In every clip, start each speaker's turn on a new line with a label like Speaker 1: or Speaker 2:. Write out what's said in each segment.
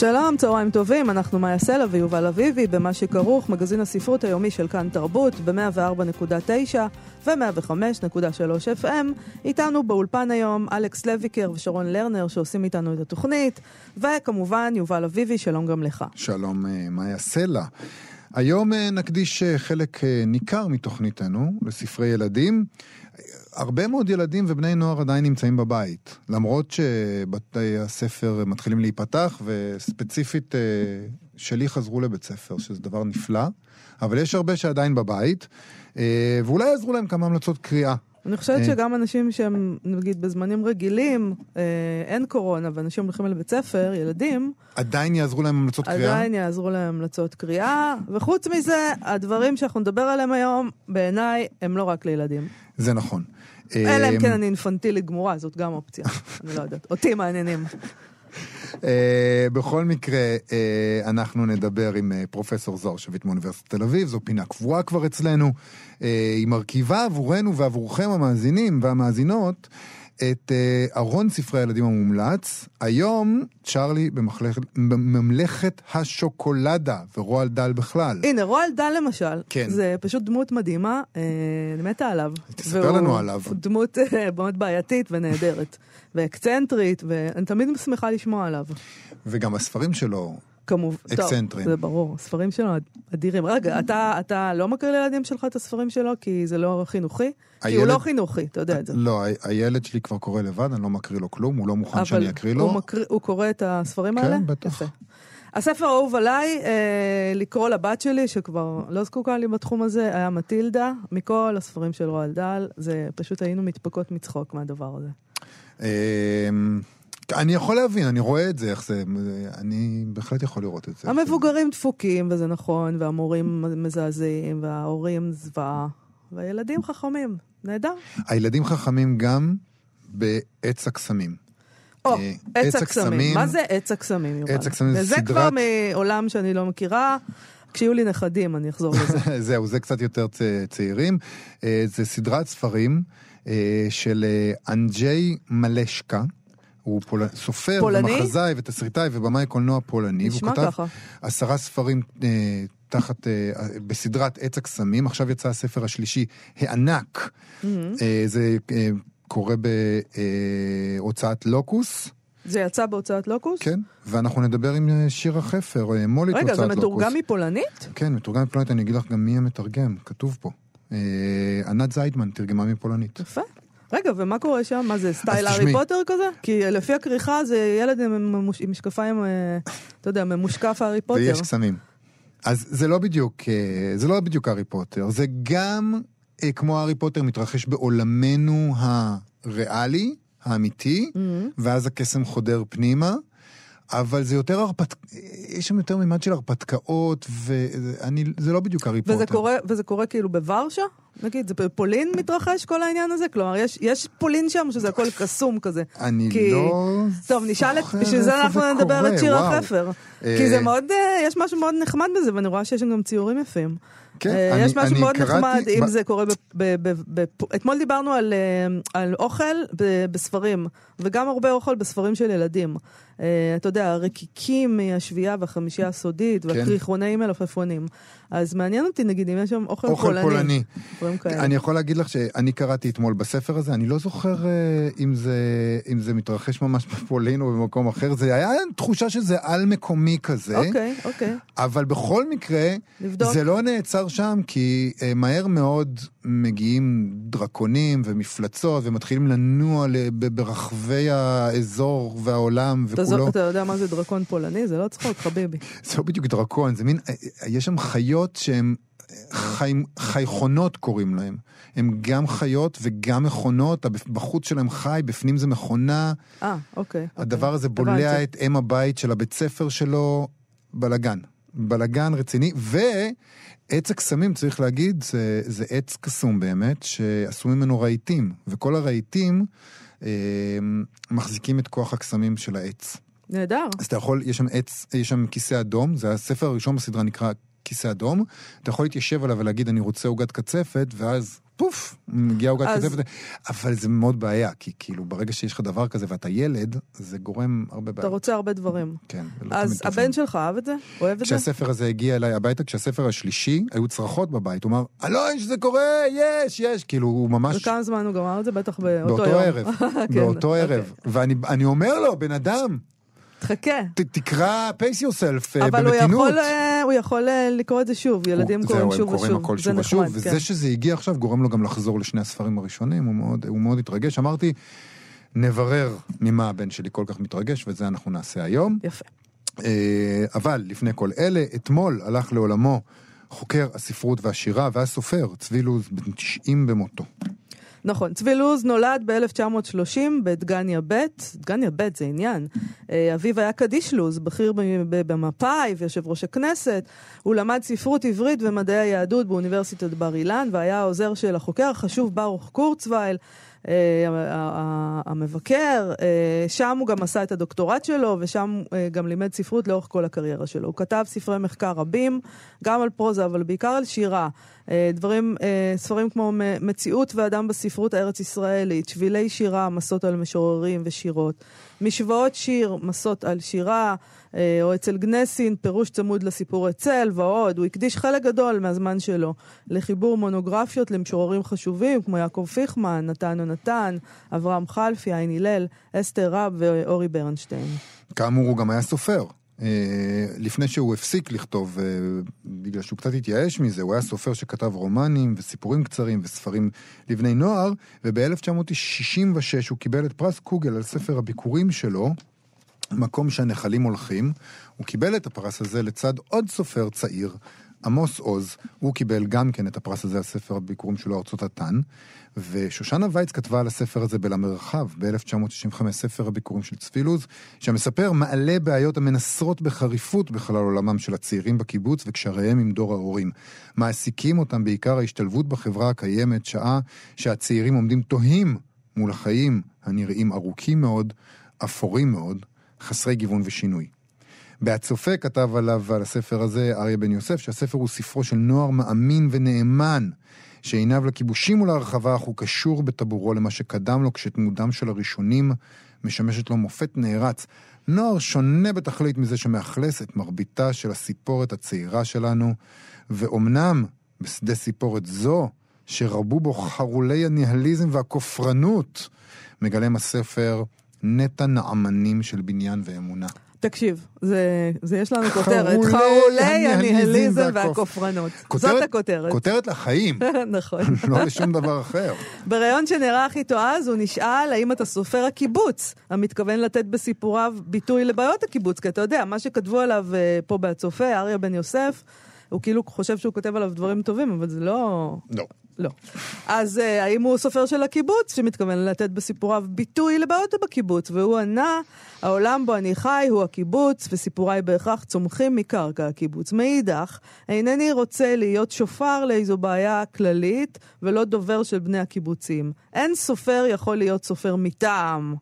Speaker 1: שלום, צהריים טובים, אנחנו מאיה סלע ויובל אביבי במה שכרוך, מגזין הספרות היומי של כאן תרבות ב-104.9 ו-105.3 FM. איתנו באולפן היום אלכס לויקר ושרון לרנר שעושים איתנו את התוכנית, וכמובן יובל אביבי, שלום גם לך.
Speaker 2: שלום, אה, מאיה סלע. היום אה, נקדיש אה, חלק ניכר מתוכניתנו לספרי ילדים. הרבה מאוד ילדים ובני נוער עדיין נמצאים בבית, למרות שבתי הספר מתחילים להיפתח, וספציפית אה, שלי חזרו לבית ספר, שזה דבר נפלא, אבל יש הרבה שעדיין בבית, אה, ואולי יעזרו להם כמה המלצות קריאה.
Speaker 1: אני חושבת אה. שגם אנשים שהם, נגיד, בזמנים רגילים, אין קורונה, ואנשים הולכים לבית ספר, ילדים...
Speaker 2: עדיין יעזרו להם המלצות קריאה?
Speaker 1: עדיין יעזרו להם המלצות קריאה, וחוץ מזה, הדברים שאנחנו נדבר עליהם היום, בעיניי, הם לא רק לילדים.
Speaker 2: זה נכון.
Speaker 1: אלא אם כן אני אינפנטילית גמורה, זאת גם אופציה. אני לא יודעת. אותי מעניינים.
Speaker 2: אה, בכל מקרה, אה, אנחנו נדבר עם אה, פרופסור זוהר שביט מאוניברסיטת תל אביב, זו פינה קבועה כבר אצלנו. היא מרכיבה עבורנו ועבורכם המאזינים והמאזינות את uh, ארון ספרי הילדים המומלץ. היום צ'ארלי בממלכת השוקולדה, ורועל דל בכלל.
Speaker 1: הנה, רועל דל למשל, כן. זה פשוט דמות מדהימה, אה, אני מתה עליו.
Speaker 2: תספר לנו עליו.
Speaker 1: דמות אה, מאוד בעייתית ונהדרת, ואקצנטרית, ואני תמיד שמחה לשמוע עליו.
Speaker 2: וגם הספרים שלו, כמובן. אקסנטרים.
Speaker 1: זה ברור, הספרים שלו אדירים. רגע, אתה, אתה לא מקריא לילדים שלך את הספרים שלו כי זה לא חינוכי? הילד... כי הוא לא חינוכי, אתה יודע את זה.
Speaker 2: לא, הילד שלי כבר קורא לבד, אני לא מקריא לו כלום, הוא לא מוכן שאני אקריא לו.
Speaker 1: אבל מקריא, הוא קורא את הספרים
Speaker 2: כן,
Speaker 1: האלה?
Speaker 2: כן, בטח. יפה.
Speaker 1: הספר האהוב עליי, אה, לקרוא לבת שלי, שכבר לא זקוקה לי בתחום הזה, היה מטילדה, מכל הספרים של רועל דל, זה פשוט היינו מתפקות מצחוק מהדבר הזה.
Speaker 2: אמ, אני יכול להבין, אני רואה את זה, איך זה, אני בהחלט יכול לראות את זה.
Speaker 1: המבוגרים דפוקים, וזה נכון, והמורים מזעזעים, וההורים זוועה, והילדים חכמים, נהדר.
Speaker 2: הילדים חכמים גם בעץ הקסמים.
Speaker 1: או, אה, עץ הקסמים. מה זה עץ הקסמים, יובל?
Speaker 2: עץ הקסמים זה
Speaker 1: סדרת... וזה כבר מעולם שאני לא מכירה. כשיהיו לי נכדים אני אחזור לזה.
Speaker 2: זהו, זה קצת יותר צעירים. אה, זה סדרת ספרים אה, של אנג'יי מלשקה. הוא פול... סופר
Speaker 1: פולני?
Speaker 2: ומחזאי ותסריטאי ובמאי קולנוע פולני.
Speaker 1: נשמע ככה. הוא כתב
Speaker 2: עשרה ספרים אה, תחת, אה, בסדרת עץ הקסמים, עכשיו יצא הספר השלישי, הענק. Mm-hmm. אה, זה אה, קורה בהוצאת אה, לוקוס.
Speaker 1: זה יצא בהוצאת לוקוס?
Speaker 2: כן, ואנחנו נדבר עם אה, שירה חפר, אה, מו"לית
Speaker 1: הוצאת
Speaker 2: לוקוס.
Speaker 1: רגע, זה מתורגם מפולנית?
Speaker 2: כן, מתורגם מפולנית, אני אגיד לך גם מי המתרגם, כתוב פה. אה, ענת זיידמן תרגמה מפולנית.
Speaker 1: יפה. רגע, ומה קורה שם? מה זה, סטייל הארי פוטר כזה? כי לפי הכריכה זה ילד עם משקפיים, אה, אתה יודע, ממושקף הארי פוטר.
Speaker 2: ויש קסמים. אז זה לא בדיוק, אה, זה לא בדיוק הארי פוטר, זה גם אה, כמו הארי פוטר מתרחש בעולמנו הריאלי, האמיתי, mm-hmm. ואז הקסם חודר פנימה. אבל זה יותר הרפת... יש שם יותר מימד של הרפתקאות, וזה לא בדיוק הארי פוטר.
Speaker 1: קורה, וזה קורה כאילו בוורשה? נגיד, זה בפולין מתרחש כל העניין הזה? כלומר, יש, יש פולין שם, שזה הכל קסום כזה.
Speaker 2: אני כי... לא...
Speaker 1: טוב, נשאל את... בשביל זה אנחנו נדבר את שיר החפר. כי זה מאוד... אה, יש משהו מאוד נחמד בזה, ואני רואה שיש גם ציורים יפים.
Speaker 2: כן, אה,
Speaker 1: יש
Speaker 2: אני,
Speaker 1: משהו
Speaker 2: אני
Speaker 1: מאוד
Speaker 2: קראתי...
Speaker 1: נחמד אם זה קורה, ב, ב, ב, ב, אתמול דיברנו על, אה, על אוכל בספרים, וגם הרבה אוכל בספרים של ילדים. אתה יודע, הרקיקים מהשביעייה והחמישייה הסודית, כן. מלפפונים. אז מעניין אותי, נגיד, אם יש שם אוכל,
Speaker 2: אוכל פולני. פולני. אני יכול להגיד לך שאני קראתי אתמול בספר הזה, אני לא זוכר אם זה, אם זה מתרחש ממש בפולין או במקום אחר, זה היה תחושה שזה על מקומי כזה.
Speaker 1: אוקיי, אוקיי.
Speaker 2: אבל בכל מקרה, לבדוק. זה לא נעצר שם, כי uh, מהר מאוד מגיעים דרקונים ומפלצות, ומתחילים לנוע ברחבי האזור והעולם וכולו.
Speaker 1: אתה יודע מה זה דרקון פולני? זה לא צחוק, חביבי.
Speaker 2: זה לא בדיוק דרקון, זה מין, אה, אה, יש שם חיות שהן חי, חייכונות קוראים להם. הם גם חיות וגם מכונות, בחוץ שלהם חי, בפנים זה מכונה.
Speaker 1: אה, אוקיי.
Speaker 2: הדבר הזה בולע את אם הבית של הבית ספר שלו, בלאגן. בלגן רציני, ועץ הקסמים, צריך להגיד, זה, זה עץ קסום באמת, שעשו ממנו רהיטים, וכל הרהיטים אה, מחזיקים את כוח הקסמים של העץ.
Speaker 1: נהדר.
Speaker 2: אז אתה יכול, יש שם עץ, יש שם כיסא אדום, זה הספר הראשון בסדרה נקרא כיסא אדום, אתה יכול להתיישב עליו ולהגיד אני רוצה עוגת קצפת, ואז פוף, מגיעה עוגת
Speaker 1: אז-
Speaker 2: קצפת, אבל זה מאוד בעיה, כי כאילו ברגע שיש לך דבר כזה ואתה ילד, זה גורם הרבה
Speaker 1: אתה
Speaker 2: בעיות.
Speaker 1: רוצה הרבה דברים.
Speaker 2: כן,
Speaker 1: אז. הבן שלך אהב את זה? אוהב את זה?
Speaker 2: כשהספר הזה הגיע אליי הביתה, כשהספר השלישי, היו צרחות בבית, הוא אמר, אלון, שזה קורה, יש, יש, כאילו, הוא ממש...
Speaker 1: וכמה זמן הוא גמר את זה? בטח באותו
Speaker 2: באותו
Speaker 1: יום.
Speaker 2: ערב,
Speaker 1: כן,
Speaker 2: באותו
Speaker 1: אוקיי.
Speaker 2: ערב. ואני אני אומר לו, בן אדם,
Speaker 1: תחכה.
Speaker 2: ת- תקרא pace yourself אה,
Speaker 1: אבל הוא
Speaker 2: במתינות.
Speaker 1: יכול, אה, הוא יכול אה, לקרוא את זה שוב, ילדים
Speaker 2: הוא-
Speaker 1: קוראים
Speaker 2: זהו,
Speaker 1: שוב ושוב.
Speaker 2: הכל
Speaker 1: זה
Speaker 2: שוב ושוב,
Speaker 1: נחמד, כן.
Speaker 2: וזה שזה הגיע עכשיו גורם לו גם לחזור לשני הספרים הראשונים, הוא מאוד, הוא מאוד התרגש. אמרתי, נברר ממה הבן שלי כל כך מתרגש, וזה אנחנו נעשה היום.
Speaker 1: יפה.
Speaker 2: אבל לפני כל אלה, אתמול הלך לעולמו חוקר הספרות והשירה והסופר, צבי לוז, בן 90 במותו.
Speaker 1: נכון, צבי לוז נולד ב-1930 בדגניה ב', דגניה ב' זה עניין. אה, אביו היה קדיש לוז, בכיר במפא"י ויושב ראש הכנסת. הוא למד ספרות עברית ומדעי היהדות באוניברסיטת בר אילן, והיה העוזר של החוקר החשוב ברוך קורצווייל. אה, המבקר, אה, שם הוא גם עשה את הדוקטורט שלו, ושם אה, גם לימד ספרות לאורך כל הקריירה שלו. הוא כתב ספרי מחקר רבים, גם על פרוזה, אבל בעיקר על שירה. דברים, ספרים כמו מציאות ואדם בספרות הארץ ישראלית, שבילי שירה, מסות על משוררים ושירות, משוואות שיר, מסות על שירה, או אצל גנסין, פירוש צמוד לסיפור אצל ועוד. הוא הקדיש חלק גדול מהזמן שלו לחיבור מונוגרפיות למשוררים חשובים כמו יעקב פיכמן, נתן יונתן, אברהם חלפי, עין הלל, אסתר רב ואורי ברנשטיין.
Speaker 2: כאמור, הוא גם היה סופר. אה, לפני שהוא הפסיק לכתוב, אה, בגלל שהוא קצת התייאש מזה, הוא היה סופר שכתב רומנים וסיפורים קצרים וספרים לבני נוער, וב-1966 הוא קיבל את פרס קוגל על ספר הביקורים שלו, מקום שהנחלים הולכים. הוא קיבל את הפרס הזה לצד עוד סופר צעיר, עמוס עוז. הוא קיבל גם כן את הפרס הזה על ספר הביקורים שלו, ארצות התן. ושושנה וייץ כתבה על הספר הזה בלמרחב, ב-1965, ספר הביקורים של צבי לוז, שמספר מעלה בעיות המנסרות בחריפות בחלל עולמם של הצעירים בקיבוץ וקשריהם עם דור ההורים. מעסיקים אותם בעיקר ההשתלבות בחברה הקיימת, שעה שהצעירים עומדים תוהים מול החיים הנראים ארוכים מאוד, אפורים מאוד, חסרי גיוון ושינוי. בהצופה כתב עליו ועל הספר הזה אריה בן יוסף, שהספר הוא ספרו של נוער מאמין ונאמן, שעיניו לכיבושים ולהרחבה, אך הוא קשור בטבורו למה שקדם לו, כשתמודם של הראשונים משמשת לו מופת נערץ. נוער שונה בתכלית מזה שמאכלס את מרביתה של הסיפורת הצעירה שלנו, ואומנם בשדה סיפורת זו, שרבו בו חרולי הניהליזם והכופרנות, מגלם הספר נטע נעמנים של בניין ואמונה.
Speaker 1: תקשיב, זה, זה יש לנו כותרת,
Speaker 2: חרולי הניהיליזם והכופ-
Speaker 1: והכופרנות.
Speaker 2: כותרת-
Speaker 1: זאת הכותרת.
Speaker 2: כותרת לחיים,
Speaker 1: נכון.
Speaker 2: לא לשום דבר אחר.
Speaker 1: בריאיון שנערך איתו אז, הוא נשאל האם אתה סופר הקיבוץ, המתכוון לתת בסיפוריו ביטוי לבעיות הקיבוץ, כי אתה יודע, מה שכתבו עליו אה, פה בהצופה, אריה בן יוסף, הוא כאילו חושב שהוא כותב עליו דברים טובים, אבל זה לא...
Speaker 2: לא.
Speaker 1: לא. אז אה, האם הוא סופר של הקיבוץ, שמתכוון לתת בסיפוריו ביטוי לבעיות בקיבוץ? והוא ענה, העולם בו אני חי הוא הקיבוץ, וסיפוריי בהכרח צומחים מקרקע הקיבוץ. מאידך, אינני רוצה להיות שופר לאיזו בעיה כללית, ולא דובר של בני הקיבוצים. אין סופר יכול להיות סופר מטעם.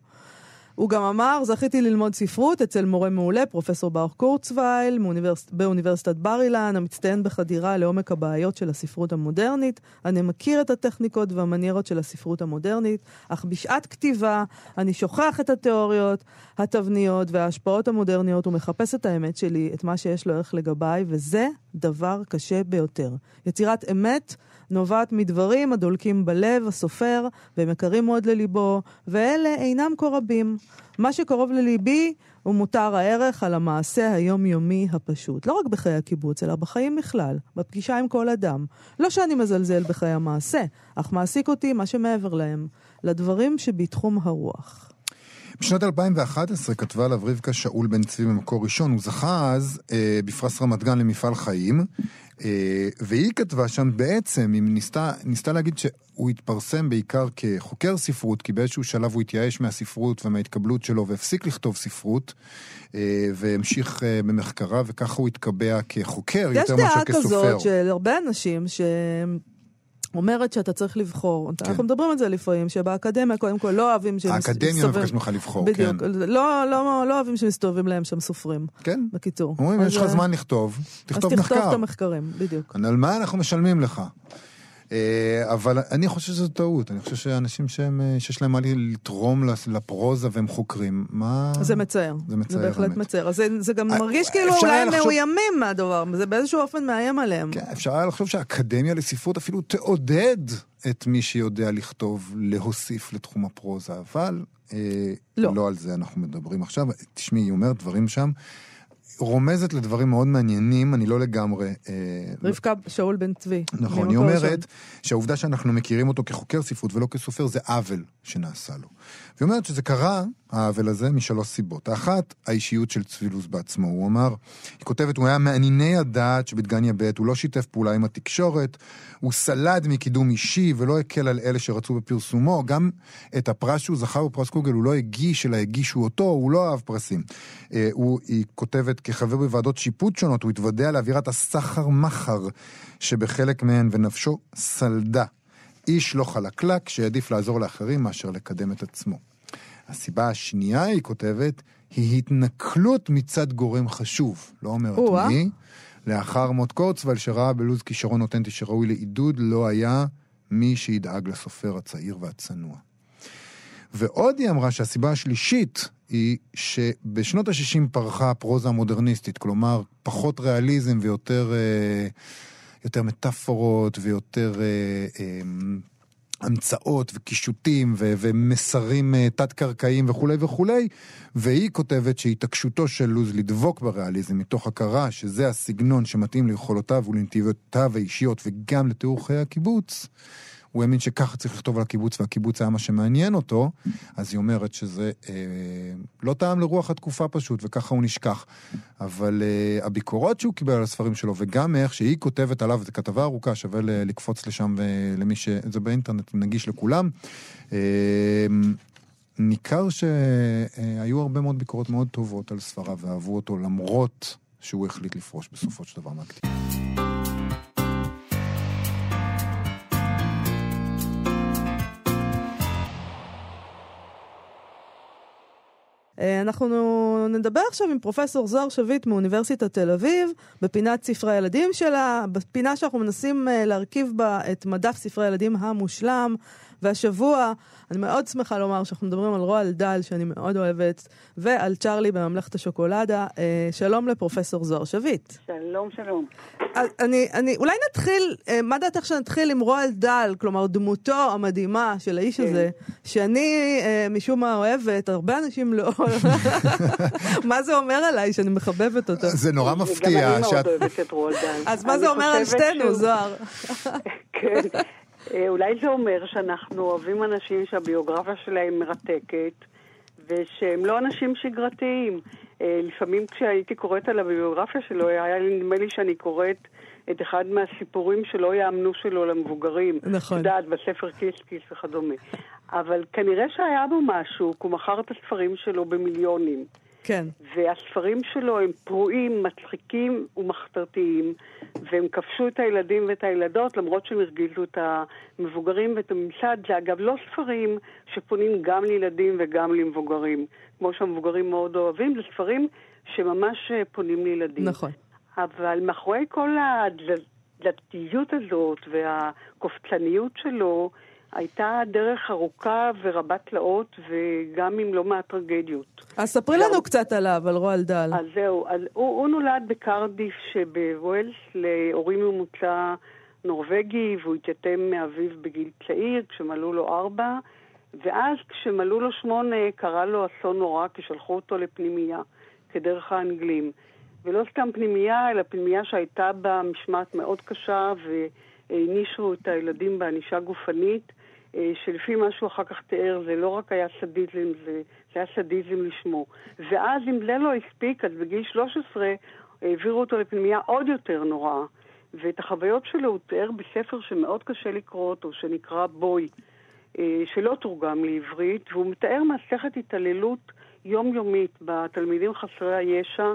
Speaker 1: הוא גם אמר, זכיתי ללמוד ספרות אצל מורה מעולה, פרופסור ברוך קורצווייל, מאוניברס... באוניברסיטת בר אילן, המצטיין בחדירה לעומק הבעיות של הספרות המודרנית. אני מכיר את הטכניקות והמניירות של הספרות המודרנית, אך בשעת כתיבה אני שוכח את התיאוריות, התבניות וההשפעות המודרניות ומחפש את האמת שלי, את מה שיש לו ערך לגביי, וזה דבר קשה ביותר. יצירת אמת נובעת מדברים הדולקים בלב הסופר, והם יקרים מאוד לליבו, ואלה אינם כה רבים. מה שקרוב לליבי הוא מותר הערך על המעשה היומיומי הפשוט. לא רק בחיי הקיבוץ, אלא בחיים בכלל, בפגישה עם כל אדם. לא שאני מזלזל בחיי המעשה, אך מעסיק אותי מה שמעבר להם, לדברים שבתחום הרוח.
Speaker 2: בשנת 2011 כתבה עליו רבקה שאול בן צבי במקור ראשון, הוא זכה אז אה, בפרס רמת גן למפעל חיים, והיא כתבה שם בעצם, היא ניסתה, ניסתה להגיד שהוא התפרסם בעיקר כחוקר ספרות, כי באיזשהו שלב הוא התייאש מהספרות ומההתקבלות שלו והפסיק לכתוב ספרות, אה, והמשיך אה, במחקרה, וככה הוא התקבע כחוקר יותר מאשר כסופר.
Speaker 1: יש דעה כזאת של הרבה אנשים ש... אומרת שאתה צריך לבחור. כן. אנחנו מדברים על זה לפעמים, שבאקדמיה קודם כל לא אוהבים שהם
Speaker 2: האקדמיה. מבקשת ממך לבחור,
Speaker 1: בדיוק.
Speaker 2: כן.
Speaker 1: בדיוק. לא, לא, לא אוהבים שמסתובבים להם שם סופרים.
Speaker 2: כן.
Speaker 1: בקיצור.
Speaker 2: אומרים, יש לך
Speaker 1: אה,
Speaker 2: זמן לכתוב, תכתוב
Speaker 1: אז
Speaker 2: מחקר.
Speaker 1: תכתוב את המחקרים, בדיוק.
Speaker 2: על מה אנחנו משלמים לך? אה, אבל אני חושב שזו טעות, אני חושב שאנשים שהם, אה, שיש להם מה לתרום לפרוזה והם חוקרים, מה...
Speaker 1: זה מצער.
Speaker 2: זה מצער,
Speaker 1: זה בהחלט. מצער. אז זה, זה גם
Speaker 2: אה,
Speaker 1: מרגיש כאילו אולי הם
Speaker 2: לחשוב-
Speaker 1: מאוימים מהדבר, זה באיזשהו אופן מאיים עליהם.
Speaker 2: כן, אפשר היה לחשוב שהאקדמיה לספרות אפילו תעודד את מי שיודע לכתוב, להוסיף לתחום הפרוזה, אבל
Speaker 1: לא.
Speaker 2: לא על זה אנחנו מדברים עכשיו. תשמעי, היא אומרת דברים שם, רומזת לדברים מאוד מעניינים, אני לא לגמרי... אה,
Speaker 1: רבקה שאול בן צבי.
Speaker 2: נכון, היא אומרת. שהעובדה שאנחנו מכירים אותו כחוקר ספרות ולא כסופר זה עוול שנעשה לו. והיא אומרת שזה קרה, העוול הזה, משלוש סיבות. האחת, האישיות של צבילוס בעצמו. הוא אמר, היא כותבת, הוא היה מענייני הדעת שבדגניה ב', הוא לא שיתף פעולה עם התקשורת, הוא סלד מקידום אישי ולא הקל על אלה שרצו בפרסומו. גם את הפרס שהוא זכה בפרס קוגל הוא לא הגיש, אלא הגישו אותו, הוא לא אהב פרסים. אה, הוא, היא כותבת, כחבר בוועדות שיפוט שונות, הוא התוודע לאווירת הסחר-מחר שבחלק מהן, ונפשו סלדה. איש לא חלקלק שהעדיף לעזור לאחרים מאשר לקדם את עצמו. הסיבה השנייה, היא כותבת, היא התנכלות מצד גורם חשוב. לא אומרת. מי. לאחר מות קורצוול, שראה בלוז כישרון אותנטי שראוי לעידוד, לא היה מי שידאג לסופר הצעיר והצנוע. ועוד היא אמרה שהסיבה השלישית היא שבשנות ה-60 פרחה הפרוזה המודרניסטית, כלומר פחות ריאליזם ויותר אה, יותר מטאפורות ויותר אה, אה, המצאות וקישוטים ו- ומסרים אה, תת-קרקעיים וכולי וכולי, והיא כותבת שהתעקשותו של לוז לדבוק בריאליזם מתוך הכרה שזה הסגנון שמתאים ליכולותיו ולנתיבותיו האישיות וגם לתיאור חיי הקיבוץ, הוא האמין שככה צריך לכתוב על הקיבוץ והקיבוץ היה מה שמעניין אותו, אז היא אומרת שזה אה, לא טעם לרוח התקופה פשוט וככה הוא נשכח. אבל אה, הביקורות שהוא קיבל על הספרים שלו וגם איך שהיא כותבת עליו, זו כתבה ארוכה, שווה ל- לקפוץ לשם ולמי ש... זה באינטרנט, נגיש לכולם. אה, ניכר שהיו הרבה מאוד ביקורות מאוד טובות על ספריו ואהבו אותו למרות שהוא החליט לפרוש בסופו של דבר מהכתיבה.
Speaker 1: אנחנו נדבר עכשיו עם פרופסור זוהר שביט מאוניברסיטת תל אביב, בפינת ספרי הילדים שלה, בפינה שאנחנו מנסים אה, להרכיב בה את מדף ספרי הילדים המושלם. והשבוע, אני מאוד שמחה לומר שאנחנו מדברים על רועל דל, שאני מאוד אוהבת, ועל צ'רלי בממלכת השוקולדה. אה, שלום לפרופסור זוהר שביט.
Speaker 3: שלום, שלום.
Speaker 1: אז אני, אני, אולי נתחיל, אה, מה דעתך שנתחיל עם רועל דל, כלומר דמותו המדהימה של האיש
Speaker 3: כן.
Speaker 1: הזה, שאני אה, משום מה אוהבת, הרבה אנשים לא. מה זה אומר עליי שאני מחבבת אותו?
Speaker 2: זה נורא מפתיע
Speaker 3: אני מאוד
Speaker 2: שאת...
Speaker 3: אוהבת את רולדן.
Speaker 1: אז מה זה אומר על שתינו,
Speaker 3: שהוא-
Speaker 1: זוהר?
Speaker 3: כן. אה, אולי זה אומר שאנחנו אוהבים אנשים שהביוגרפיה שלהם מרתקת, ושהם לא אנשים שגרתיים. אה, לפעמים כשהייתי קוראת על הביוגרפיה שלו, היה נדמה לי שאני קוראת את אחד מהסיפורים שלא יאמנו שלו למבוגרים.
Speaker 1: נכון.
Speaker 3: את יודעת, בספר כיס כיס וכדומה. אבל כנראה שהיה בו משהו, כי הוא מכר את הספרים שלו במיליונים.
Speaker 1: כן.
Speaker 3: והספרים שלו הם פרועים, מצחיקים ומחתרתיים, והם כבשו את הילדים ואת הילדות, למרות שהם הרגיזו את המבוגרים ואת הממסד. זה אגב לא ספרים שפונים גם לילדים וגם למבוגרים, כמו שהמבוגרים מאוד אוהבים, זה ספרים שממש אה, פונים לילדים.
Speaker 1: נכון.
Speaker 3: אבל מאחורי כל הדלתיות הזאת והקופצניות שלו, הייתה דרך ארוכה ורבת תלאות, וגם עם לא מעט טרגדיות.
Speaker 1: אז ספרי לנו קצת עליו, על רועל דל.
Speaker 3: אז זהו, אז הוא, הוא נולד בקרדיף שבווילס להורים ממוצא נורבגי, והוא התייתם מאביו בגיל צעיר, כשמלאו לו ארבע, ואז כשמלאו לו שמונה קרה לו אסון נורא, כי שלחו אותו לפנימייה, כדרך האנגלים. ולא סתם פנימייה, אלא פנימייה שהייתה בה משמעת מאוד קשה, והענישו את הילדים בענישה גופנית, אה, שלפי מה שהוא אחר כך תיאר, זה לא רק היה סדיזם, זה, זה היה סדיזם לשמו. ואז אם זה לא הספיק, אז בגיל 13 העבירו אותו לפנימייה עוד יותר נוראה, ואת החוויות שלו הוא תיאר בספר שמאוד קשה לקרוא אותו, שנקרא בוי, אה, שלא תורגם לעברית, והוא מתאר מסכת התעללות יומיומית בתלמידים חסרי הישע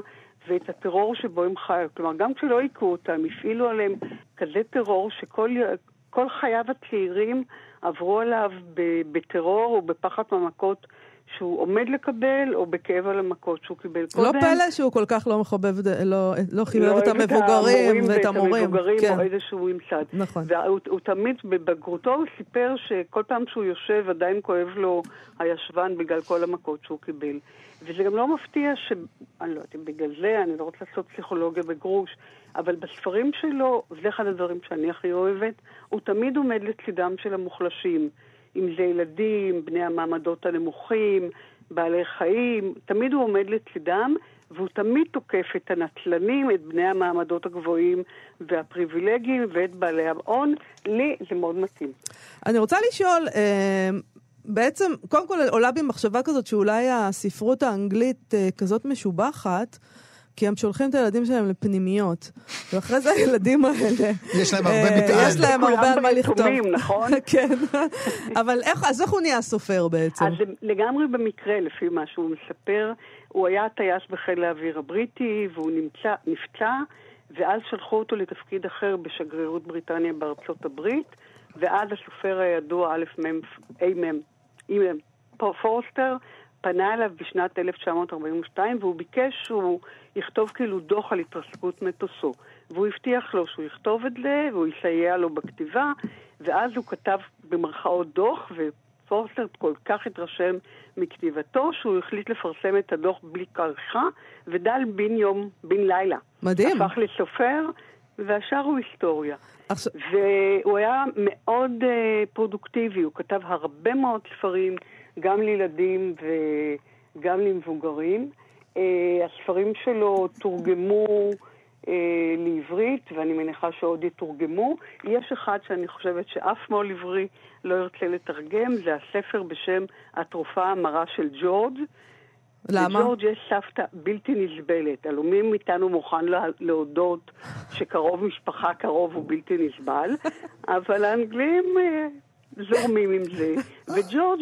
Speaker 3: ואת הטרור שבו הם חיו. כלומר, גם כשלא הכו אותם, הפעילו עליהם כזה טרור שכל כל חייו הצעירים עברו עליו בטרור או בפחד ממכות שהוא עומד לקבל, או בכאב על המכות שהוא קיבל
Speaker 1: לא
Speaker 3: קודם.
Speaker 1: לא פלא שהוא כל כך לא מחבב, לא, לא חיבב לא את המבוגרים ואת המורים.
Speaker 3: כן. או איזשהו ממסד.
Speaker 1: נכון.
Speaker 3: והוא תמיד, בבגרותו הוא סיפר שכל פעם שהוא יושב עדיין כואב לו הישבן בגלל כל המכות שהוא קיבל. וזה גם לא מפתיע ש... אני לא יודעת אם בגלל זה, אני לא רוצה לעשות פסיכולוגיה בגרוש, אבל בספרים שלו, זה אחד הדברים שאני הכי אוהבת, הוא תמיד עומד לצידם של המוחלשים. אם זה ילדים, בני המעמדות הנמוכים, בעלי חיים, תמיד הוא עומד לצידם, והוא תמיד תוקף את הנטלנים, את בני המעמדות הגבוהים והפריבילגיים ואת בעלי ההון. לי זה מאוד מתאים.
Speaker 1: אני רוצה לשאול, אה, בעצם, קודם כל עולה בי מחשבה כזאת שאולי הספרות האנגלית אה, כזאת משובחת, כי הם שולחים את הילדים שלהם לפנימיות. ואחרי זה הילדים האלה...
Speaker 2: יש להם הרבה מטען.
Speaker 1: יש להם הרבה על מה לכתוב.
Speaker 3: כולם ביתומים, נכון?
Speaker 1: כן. אבל איך, אז איך הוא נהיה סופר בעצם?
Speaker 3: אז לגמרי במקרה, לפי מה שהוא מספר. הוא היה טייס בחיל האוויר הבריטי, והוא נמצא, נפצע, ואז שלחו אותו לתפקיד אחר בשגרירות בריטניה בארצות הברית, ואז הסופר הידוע, א' מ', א' מ', פורסטר, פנה אליו בשנת 1942 והוא ביקש שהוא יכתוב כאילו דוח על התרסקות מטוסו. והוא הבטיח לו שהוא יכתוב את זה והוא יסייע לו בכתיבה, ואז הוא כתב במרכאות דוח, ופורסטר כל כך התרשם מכתיבתו שהוא החליט לפרסם את הדוח בלי כריכה, ודל בן יום, בן לילה.
Speaker 1: מדהים.
Speaker 3: הפך לסופר, והשאר הוא היסטוריה. עכשיו... והוא היה מאוד uh, פרודוקטיבי, הוא כתב הרבה מאוד ספרים. גם לילדים וגם למבוגרים. Uh, הספרים שלו תורגמו uh, לעברית, ואני מניחה שעוד יתורגמו. יש אחד שאני חושבת שאף מו"ל עברי לא ירצה לתרגם, זה הספר בשם התרופה המרה של ג'ורג'.
Speaker 1: למה?
Speaker 3: לג'ורג' יש סבתא בלתי נסבלת. הלוא מי מאיתנו מוכן להודות שקרוב משפחה קרוב הוא בלתי נסבל, אבל האנגלים זורמים עם זה, וג'ורג'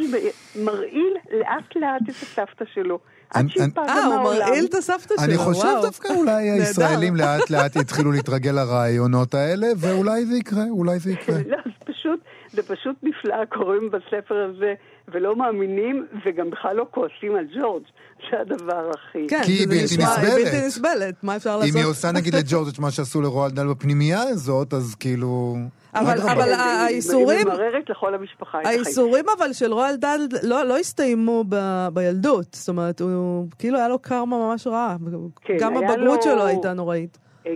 Speaker 3: מרעיל לאט לאט את הסבתא שלו. עד שהיא פגה
Speaker 1: מהעולם. אה, הוא מרעיל את הסבתא שלו,
Speaker 2: אני חושב דווקא אולי הישראלים לאט לאט יתחילו להתרגל לרעיונות האלה, ואולי זה יקרה, אולי זה יקרה.
Speaker 3: לא, זה פשוט, זה פשוט נפלא, קוראים בספר הזה ולא מאמינים, וגם בכלל לא כועסים על ג'ורג'. זה הדבר הכי...
Speaker 1: כן,
Speaker 2: כי היא בלתי נסבלת.
Speaker 1: היא בלתי נסבלת, מה אפשר לעשות?
Speaker 2: אם היא עושה נגיד לג'ורג' את מה שעשו לרועל דל בפנימייה הזאת, אז כאילו...
Speaker 1: אבל, אבל האיסורים...
Speaker 3: היא ממררת לכל המשפחה את החיים.
Speaker 1: האיסורים אבל של רועל דל לא, לא הסתיימו ב, בילדות. זאת אומרת, הוא כאילו היה לו קרמה ממש רעה. כן, גם הבגרות לו... שלו הייתה נוראית.
Speaker 3: אה,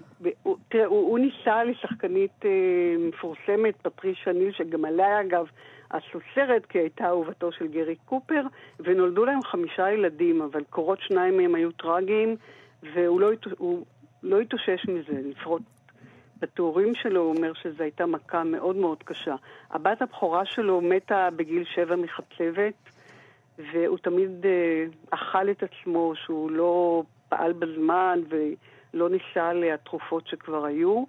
Speaker 3: תראה, הוא, הוא ניסה לשחקנית אה, מפורסמת, פטרישה ניל, שגם עליה אגב עשו סרט, כי הייתה אהובתו של גרי קופר, ונולדו להם חמישה ילדים, אבל קורות שניים מהם היו טרגיים, והוא לא, לא התאושש מזה, לפחות בתיאורים שלו הוא אומר שזו הייתה מכה מאוד מאוד קשה. הבת הבכורה שלו מתה בגיל שבע מחצבת, והוא תמיד אה, אכל את עצמו שהוא לא פעל בזמן ולא ניסה עליה תרופות שכבר היו.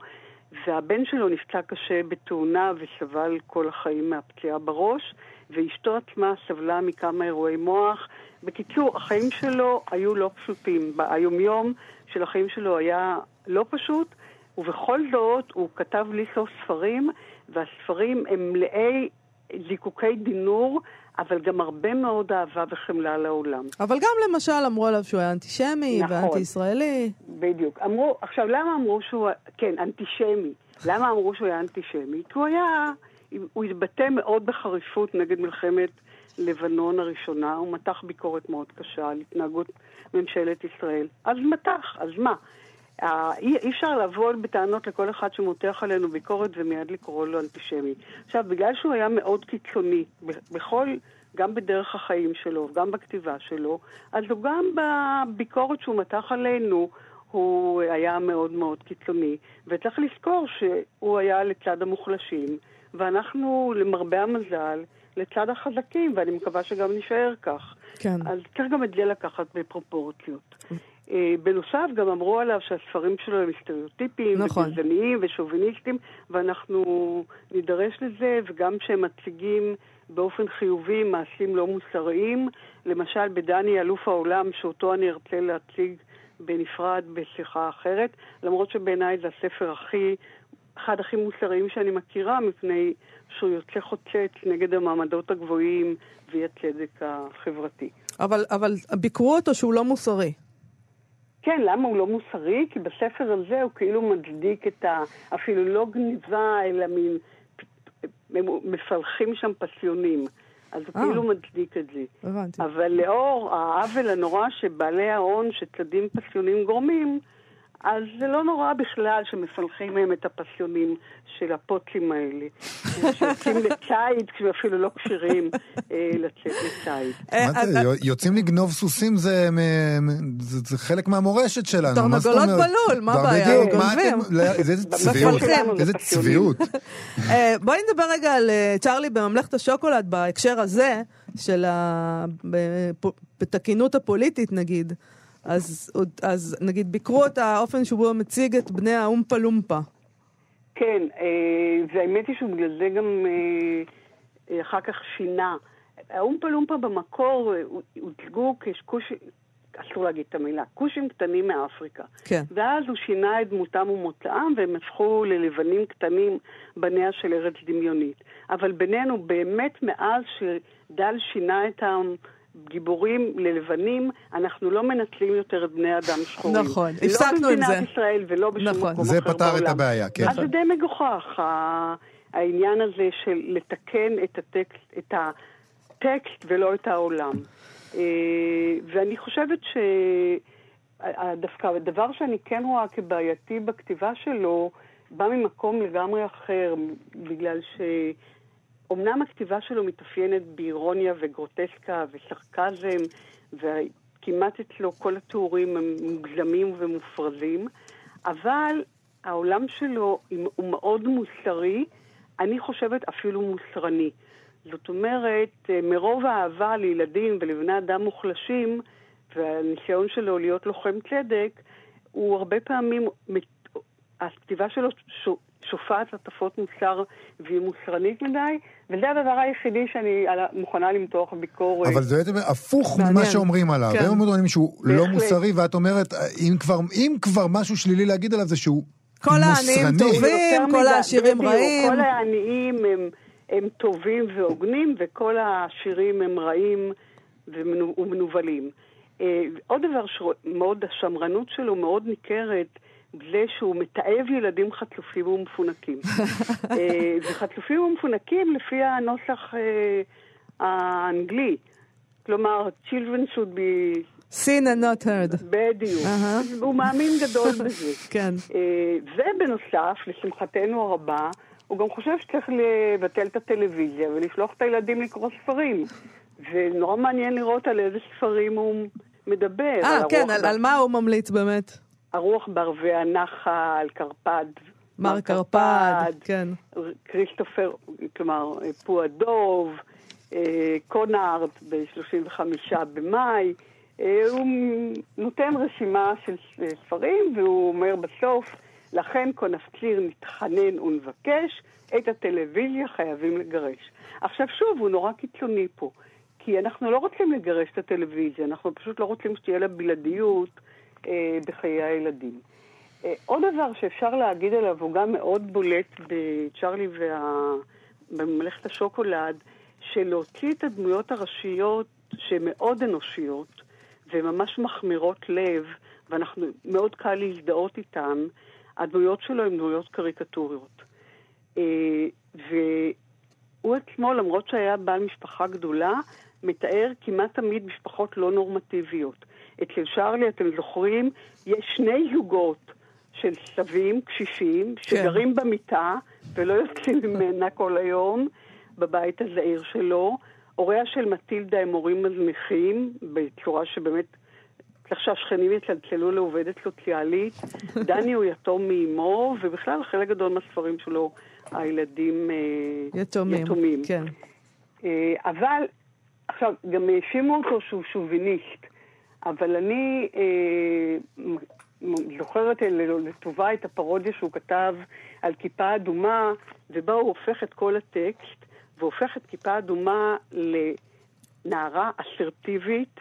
Speaker 3: והבן שלו נפצע קשה בתאונה וסבל כל החיים מהפציעה בראש, ואשתו עצמה סבלה מכמה אירועי מוח. בקיצור, החיים שלו היו לא פשוטים. היומיום של החיים שלו היה לא פשוט, ובכל זאת הוא כתב לי סוף ספרים, והספרים הם מלאי זיקוקי דינור, אבל גם הרבה מאוד אהבה וחמלה לעולם.
Speaker 1: אבל גם למשל אמרו עליו שהוא היה אנטישמי נכון, ואנטי-ישראלי.
Speaker 3: בדיוק. אמרו, עכשיו למה אמרו שהוא, כן, אנטישמי. למה אמרו שהוא היה אנטישמי? כי הוא היה, הוא התבטא מאוד בחריפות נגד מלחמת לבנון הראשונה, הוא מתח ביקורת מאוד קשה על התנהגות ממשלת ישראל. אז מתח, אז מה? אי, אפשר לבוא בטענות לכל אחד שמותח עלינו ביקורת ומיד לקרוא לו אנטישמי. עכשיו, בגלל שהוא היה מאוד קיצוני, בכל, גם בדרך החיים שלו, גם בכתיבה שלו, אז הוא גם בביקורת שהוא מתח עלינו, הוא היה מאוד מאוד קיצוני. וצריך לזכור שהוא היה לצד המוחלשים, ואנחנו, למרבה המזל, לצד החזקים, ואני מקווה שגם נשאר כך.
Speaker 1: כן.
Speaker 3: אז צריך גם את זה לקחת בפרופורציות. אה, בנוסף, גם אמרו עליו שהספרים שלו הם סטריאוטיפיים,
Speaker 1: נכון.
Speaker 3: וגזעניים ושוביניסטים, ואנחנו נידרש לזה, וגם שהם מציגים באופן חיובי מעשים לא מוסריים. למשל, בדני אלוף העולם, שאותו אני ארצה להציג בנפרד בשיחה אחרת, למרות שבעיניי זה הספר הכי, אחד הכי מוסריים שאני מכירה, מפני שהוא יוצא חוצץ נגד המעמדות הגבוהים ואי הצדק החברתי.
Speaker 1: אבל, אבל ביקרו אותו שהוא לא מוסרי.
Speaker 3: כן, למה הוא לא מוסרי? כי בספר הזה הוא כאילו מצדיק את ה... אפילו לא גניבה, אלא מין... מפלחים שם פסיונים. אז הוא
Speaker 1: אה.
Speaker 3: כאילו מצדיק את זה.
Speaker 1: הבנתי.
Speaker 3: אבל לאור העוול הנורא שבעלי ההון שצדים פסיונים גורמים, אז זה לא נורא בכלל שמפלחים מהם את הפסיונים של הפוצים האלה. שיוצאים לציד כשהם אפילו לא כשירים אה, לצאת לציד.
Speaker 1: אה,
Speaker 2: מה זה, יוצאים לגנוב סוסים זה, חלק מהמורשת שלנו,
Speaker 1: תרנגולות? בלול, מה הבעיה?
Speaker 2: בדיוק, מה
Speaker 1: גונבים.
Speaker 2: אתם- לא, איזה צביעות. איזה צביעות.
Speaker 1: בואי נדבר רגע על אה, צ'ארלי בממלכת השוקולד בהקשר הזה, של ה... בתקינות הפוליטית נגיד. אז, אז נגיד ביקרו את האופן שבו הוא מציג את בני האומפה לומפה.
Speaker 3: כן, אה, והאמת היא שבגלל זה גם אה, אה, אחר כך שינה. האומפה לומפה במקור אה, הוצגו כשקוש... אסור להגיד את המילה, כושים קטנים מאפריקה.
Speaker 1: כן.
Speaker 3: ואז הוא שינה את דמותם ומוצאם, והם הפכו ללבנים קטנים בניה של ארץ דמיונית. אבל בינינו, באמת מאז שדל שינה את הגיבורים ללבנים, אנחנו לא מנצלים יותר את בני אדם שחורים.
Speaker 1: נכון, הפסקנו עם
Speaker 3: לא
Speaker 1: זה.
Speaker 3: במדינת ישראל ולא בשום
Speaker 1: נכון.
Speaker 3: מקום
Speaker 2: זה
Speaker 3: אחר
Speaker 2: פתר את
Speaker 3: בעולם.
Speaker 2: הבעיה, כן.
Speaker 3: אז זה די מגוחך, העניין הזה של לתקן את הטקסט, את הטקסט ולא את העולם. אה, ואני חושבת שדווקא הדבר שאני כן רואה כבעייתי בכתיבה שלו, בא ממקום לגמרי אחר, בגלל שאומנם הכתיבה שלו מתאפיינת באירוניה וגרוטסקה וסרקזם, וכמעט אצלו כל התיאורים הם מוגזמים ומופרזים, אבל העולם שלו הוא מאוד מוסרי, אני חושבת אפילו מוסרני. זאת אומרת, מרוב האהבה לילדים ולבני אדם מוחלשים, והניסיון שלו להיות לוחם צדק, הוא הרבה פעמים, הכתיבה שלו שופעת הטפות מוסר והיא מוסרנית מדי, וזה הדבר היחידי שאני מוכנה למתוח ביקורת.
Speaker 2: אבל זה בעצם הפוך
Speaker 1: מעניין.
Speaker 2: ממה שאומרים עליו.
Speaker 1: כן.
Speaker 2: הם אומרים שהוא לא
Speaker 3: בהחלט.
Speaker 2: מוסרי, ואת אומרת, אם כבר, אם כבר משהו שלילי להגיד עליו זה שהוא
Speaker 1: כל העניים
Speaker 2: מוסרני.
Speaker 1: טובים.
Speaker 3: יותר
Speaker 1: כל העשירים רעים.
Speaker 3: כל העניים הם, הם טובים והוגנים, וכל העשירים הם רעים ומנו- ומנוולים. אה, עוד דבר שמאוד, השמרנות שלו מאוד ניכרת, זה שהוא מתעב ילדים חצופים ומפונקים. אה, וחצופים ומפונקים לפי הנוסח אה, האנגלי. כלומר, children should be...
Speaker 1: seen and not heard.
Speaker 3: בדיוק.
Speaker 1: אהה.
Speaker 3: הוא מאמין גדול בזה.
Speaker 1: כן.
Speaker 3: אה, ובנוסף, לשמחתנו הרבה, הוא גם חושב שצריך לבטל את הטלוויזיה ולשלוח את הילדים לקרוא ספרים. ונורא מעניין לראות על איזה ספרים הוא מדבר.
Speaker 1: אה, כן, על, על מה הוא ממליץ באמת?
Speaker 3: הרוח בערבי הנחל, קרפד.
Speaker 1: מר קרפד, כן.
Speaker 3: כריסטופר, כלומר, פועדוב, אה, קונארט ב-35 במאי. אה, הוא נותן רשימה של ספרים, והוא אומר בסוף, לכן כה נפציר, נתחנן ונבקש, את הטלוויזיה חייבים לגרש. עכשיו שוב, הוא נורא קיצוני פה, כי אנחנו לא רוצים לגרש את הטלוויזיה, אנחנו פשוט לא רוצים שתהיה לה בלעדיות אה, בחיי הילדים. אה, עוד דבר שאפשר להגיד עליו, הוא גם מאוד בולט בצ'ארלי וה... השוקולד, שלהוציא את הדמויות הראשיות שהן מאוד אנושיות וממש מחמירות לב, ואנחנו, מאוד קל להזדהות איתן, הדמויות שלו הן דמויות קריקטוריות. אה, והוא עצמו, למרות שהיה בעל משפחה גדולה, מתאר כמעט תמיד משפחות לא נורמטיביות. אצל שרלי, אתם זוכרים, יש שני זוגות של סבים קשישים שגרים במיטה ולא יוצאים ממנה כל היום, בבית הזעיר שלו. הוריה של מטילדה הם הורים מזניחים, בצורה שבאמת צריך שהשכנים יצלצלו לעובדת סוציאלית. דני הוא יתום מאמו, ובכלל חלק גדול מהספרים שלו, הילדים אה,
Speaker 1: יתומים.
Speaker 3: יתומים.
Speaker 1: כן.
Speaker 3: אה, אבל, עכשיו, גם האשימו אותו שהוא שוביניסט. אבל אני אה, זוכרת לטובה את הפרודיה שהוא כתב על כיפה אדומה, ובה הוא הופך את כל הטקסט, והופך את כיפה אדומה לנערה אסרטיבית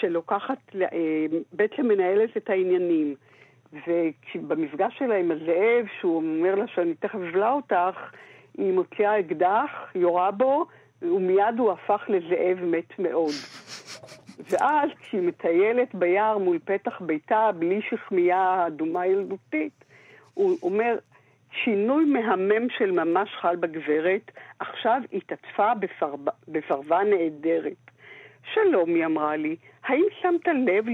Speaker 3: שלוקחת, אה, בעצם מנהלת את העניינים. ובמפגש שלה עם הזאב, שהוא אומר לה שאני תכף אבלע אותך, היא מוציאה אקדח, יורה בו, ומיד הוא הפך לזאב מת מאוד. ואז כשהיא מטיילת ביער מול פתח ביתה, בלי שכמיה אדומה ילדותית, הוא אומר, שינוי מהמם של ממש חל בגברת, עכשיו היא תטפה בפרווה נהדרת. שלום, היא אמרה לי, האם שמת לב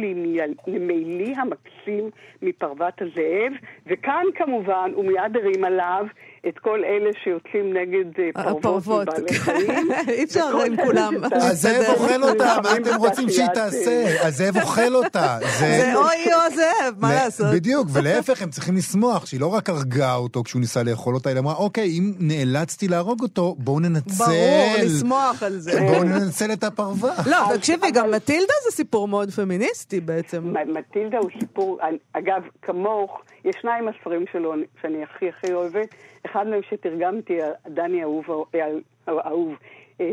Speaker 3: למילי המקסים מפרוות הזאב? וכאן כמובן הוא מיד הרים עליו את כל אלה שיוצאים נגד אה, פרוות ובעלי חיים.
Speaker 1: אי אפשר עם כולם.
Speaker 2: הזאב אוכל אותה, מה אתם רוצים שהיא תעשה? הזאב אוכל אותה.
Speaker 1: זה או היא או הזאב, מה לעשות?
Speaker 2: בדיוק, ולהפך, הם צריכים לשמוח שהיא לא רק הרגה אותו כשהוא ניסה לאכול אותה, אלא אמרה, אוקיי, אם נאלצתי להרוג אותו, בואו ננצל.
Speaker 1: ברור, לשמוח על זה.
Speaker 2: בואו ננצל את הפרווה.
Speaker 1: לא, תקשיבי, גם מטילדה זה סיפור מאוד פמיניסטי בעצם.
Speaker 3: מטילדה הוא סיפור, אגב, כמוך, יש שניים הספרים שלו שאני הכי הכי אוהבת. אחד מהם שתרגמתי, דני אהוב, אהוב.
Speaker 2: אה,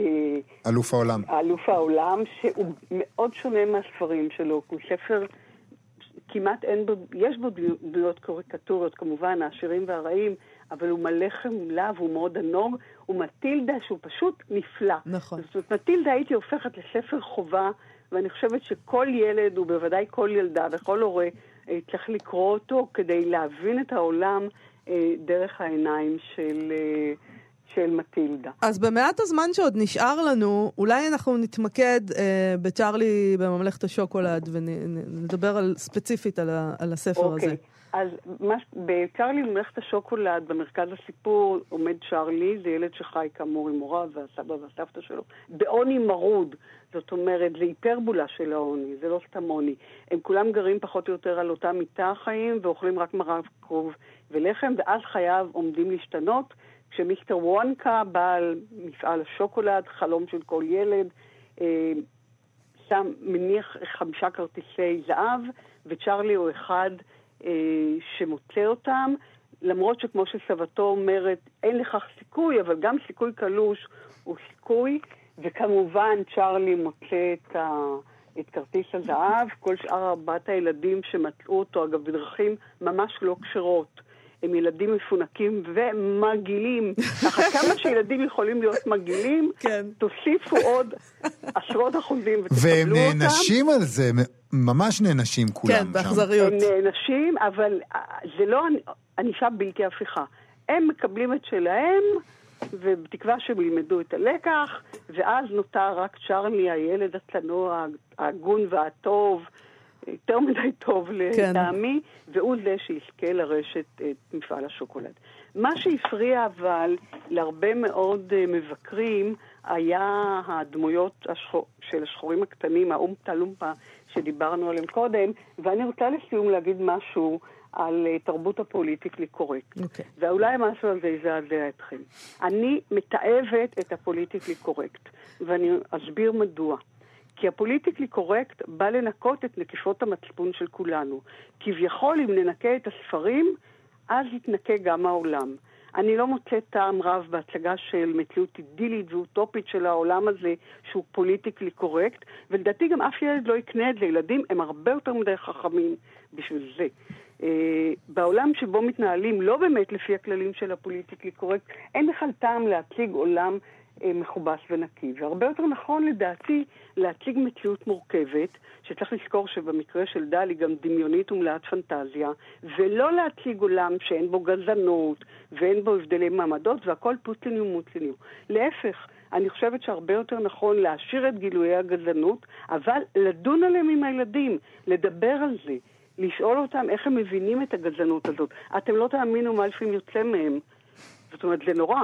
Speaker 2: אלוף העולם.
Speaker 3: אלוף העולם, שהוא מאוד שונה מהספרים שלו, הוא ספר, כמעט אין בו, יש בו דמויות קוריקטורות, כמובן, העשירים והרעים, אבל הוא מלא חמלה והוא מאוד ענוג, ומטילדה שהוא פשוט נפלא.
Speaker 1: נכון.
Speaker 3: זאת אומרת, מטילדה הייתי הופכת לספר חובה, ואני חושבת שכל ילד, ובוודאי כל ילדה וכל הורה, אה, צריך לקרוא אותו כדי להבין את העולם אה, דרך העיניים של... אה, של מטילדה.
Speaker 1: אז במעט הזמן שעוד נשאר לנו, אולי אנחנו נתמקד אה, בצ'ארלי בממלכת השוקולד ונדבר על, ספציפית על, ה, על הספר
Speaker 3: אוקיי.
Speaker 1: הזה.
Speaker 3: אז מש, בצ'ארלי בממלכת השוקולד, במרכז הסיפור, עומד צ'ארלי, זה ילד שחי כאמור עם הוריו והסבא והסבתא שלו, בעוני מרוד. זאת אומרת, זה היפרבולה של העוני, זה לא סתם עוני. הם כולם גרים פחות או יותר על אותה מיטה חיים ואוכלים רק מרק כרוב ולחם, ואז חייו עומדים להשתנות. כשמיסטר וונקה, בעל מפעל השוקולד, חלום של כל ילד, אה, שם מניח חמישה כרטיסי זהב, וצ'רלי הוא אחד שמוצא אותם, למרות שכמו שסבתו אומרת, אין לכך סיכוי, אבל גם סיכוי קלוש הוא סיכוי, וכמובן צ'רלי מוצא את, ה, את כרטיס הזהב, כל שאר ארבעת הילדים שמצאו אותו, אגב, בדרכים ממש לא כשרות. הם ילדים מפונקים ומגעילים. ככה כמה שילדים יכולים להיות מגעילים,
Speaker 1: כן.
Speaker 3: תוסיפו עוד עשרות אחוזים ותקבלו אותם.
Speaker 2: והם נענשים על זה, ממש נענשים כולם
Speaker 1: כן, באכזריות.
Speaker 3: הם נענשים, אבל אה, זה לא ענישה בלתי הפיכה. הם מקבלים את שלהם, ובתקווה שהם ילמדו את הלקח, ואז נותר רק צ'רלי, הילד הצנוע, ההגון והטוב, יותר מדי טוב כן. לטעמי, והוא זה שיזכה לרשת את מפעל השוקולד. מה שהפריע אבל להרבה מאוד אה, מבקרים היה הדמויות השחור, של השחורים הקטנים, האומטה לומפה שדיברנו עליהם קודם, ואני רוצה לסיום להגיד משהו על uh, תרבות הפוליטיקלי קורקט.
Speaker 1: Okay. אוקיי.
Speaker 3: ואולי משהו על זה יזעזע אתכם. אני מתעבת את הפוליטיקלי קורקט, ואני אסביר מדוע. כי הפוליטיקלי קורקט בא לנקות את נקיפות המצפון של כולנו. כביכול, אם ננקה את הספרים, אז יתנקה גם העולם. אני לא מוצאת טעם רב בהצגה של מציאות אידילית ואוטופית של העולם הזה, שהוא פוליטיקלי קורקט, ולדעתי גם אף ילד לא יקנה את זה. ילדים הם הרבה יותר מדי חכמים בשביל זה. Uh, בעולם שבו מתנהלים לא באמת לפי הכללים של הפוליטיקלי קורקט, אין בכלל טעם להציג עולם אה, מכובס ונקי. והרבה יותר נכון לדעתי להציג מציאות מורכבת, שצריך לזכור שבמקרה של דל היא גם דמיונית ומלאת פנטזיה, ולא להציג עולם שאין בו גזענות ואין בו הבדלי מעמדות והכל פוטליני ומוטליני. להפך, אני חושבת שהרבה יותר נכון להשאיר את גילויי הגזענות, אבל לדון עליהם עם הילדים, לדבר על זה. לשאול אותם איך הם מבינים את הגזענות הזאת. אתם לא תאמינו מה לפעמים יוצא מהם. זאת אומרת, זה נורא.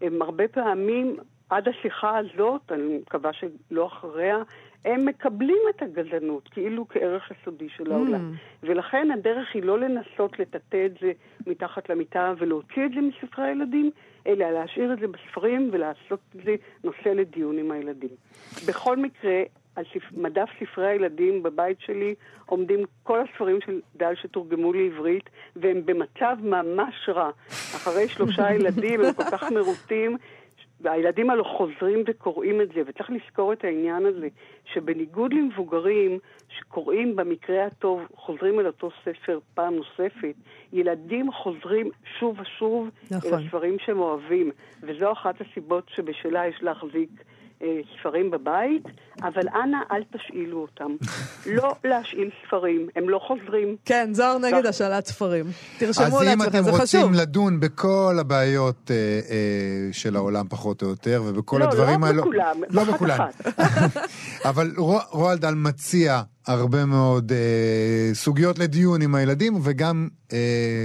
Speaker 3: הם הרבה פעמים עד השיחה הזאת, אני מקווה שלא אחריה, הם מקבלים את הגזענות כאילו כערך יסודי של העולם. Mm. ולכן הדרך היא לא לנסות לטאטא את זה מתחת למיטה ולהוציא את זה מספרי הילדים, אלא להשאיר את זה בספרים ולעשות את זה נושא לדיון עם הילדים. בכל מקרה, על ספ... מדף ספרי הילדים בבית שלי עומדים כל הספרים של דל שתורגמו לעברית, והם במצב ממש רע. אחרי שלושה ילדים הם כל כך מרוטים, והילדים הלא חוזרים וקוראים את זה, וצריך לזכור את העניין הזה, שבניגוד למבוגרים שקוראים במקרה הטוב, חוזרים אל אותו ספר פעם נוספת, ילדים חוזרים שוב ושוב
Speaker 1: נכון.
Speaker 3: אל הספרים שהם אוהבים, וזו אחת הסיבות שבשלה יש להחזיק ספרים בבית, אבל אנא אל תשאילו אותם. לא להשאיל ספרים, הם לא חוזרים.
Speaker 1: כן, זוהר נגד השאלת ספרים. תרשמו
Speaker 2: אז אם
Speaker 1: לעצמכם,
Speaker 2: אתם
Speaker 1: זה
Speaker 2: רוצים
Speaker 1: חשוב.
Speaker 2: לדון בכל הבעיות אה, אה, של העולם פחות או יותר, ובכל
Speaker 3: לא,
Speaker 2: הדברים
Speaker 3: לא
Speaker 2: האלו...
Speaker 3: בכולם,
Speaker 2: לא
Speaker 3: אחת
Speaker 2: בכולן.
Speaker 3: אחת.
Speaker 2: אבל רו- רועלד דל מציע הרבה מאוד אה, סוגיות לדיון עם הילדים, וגם אה,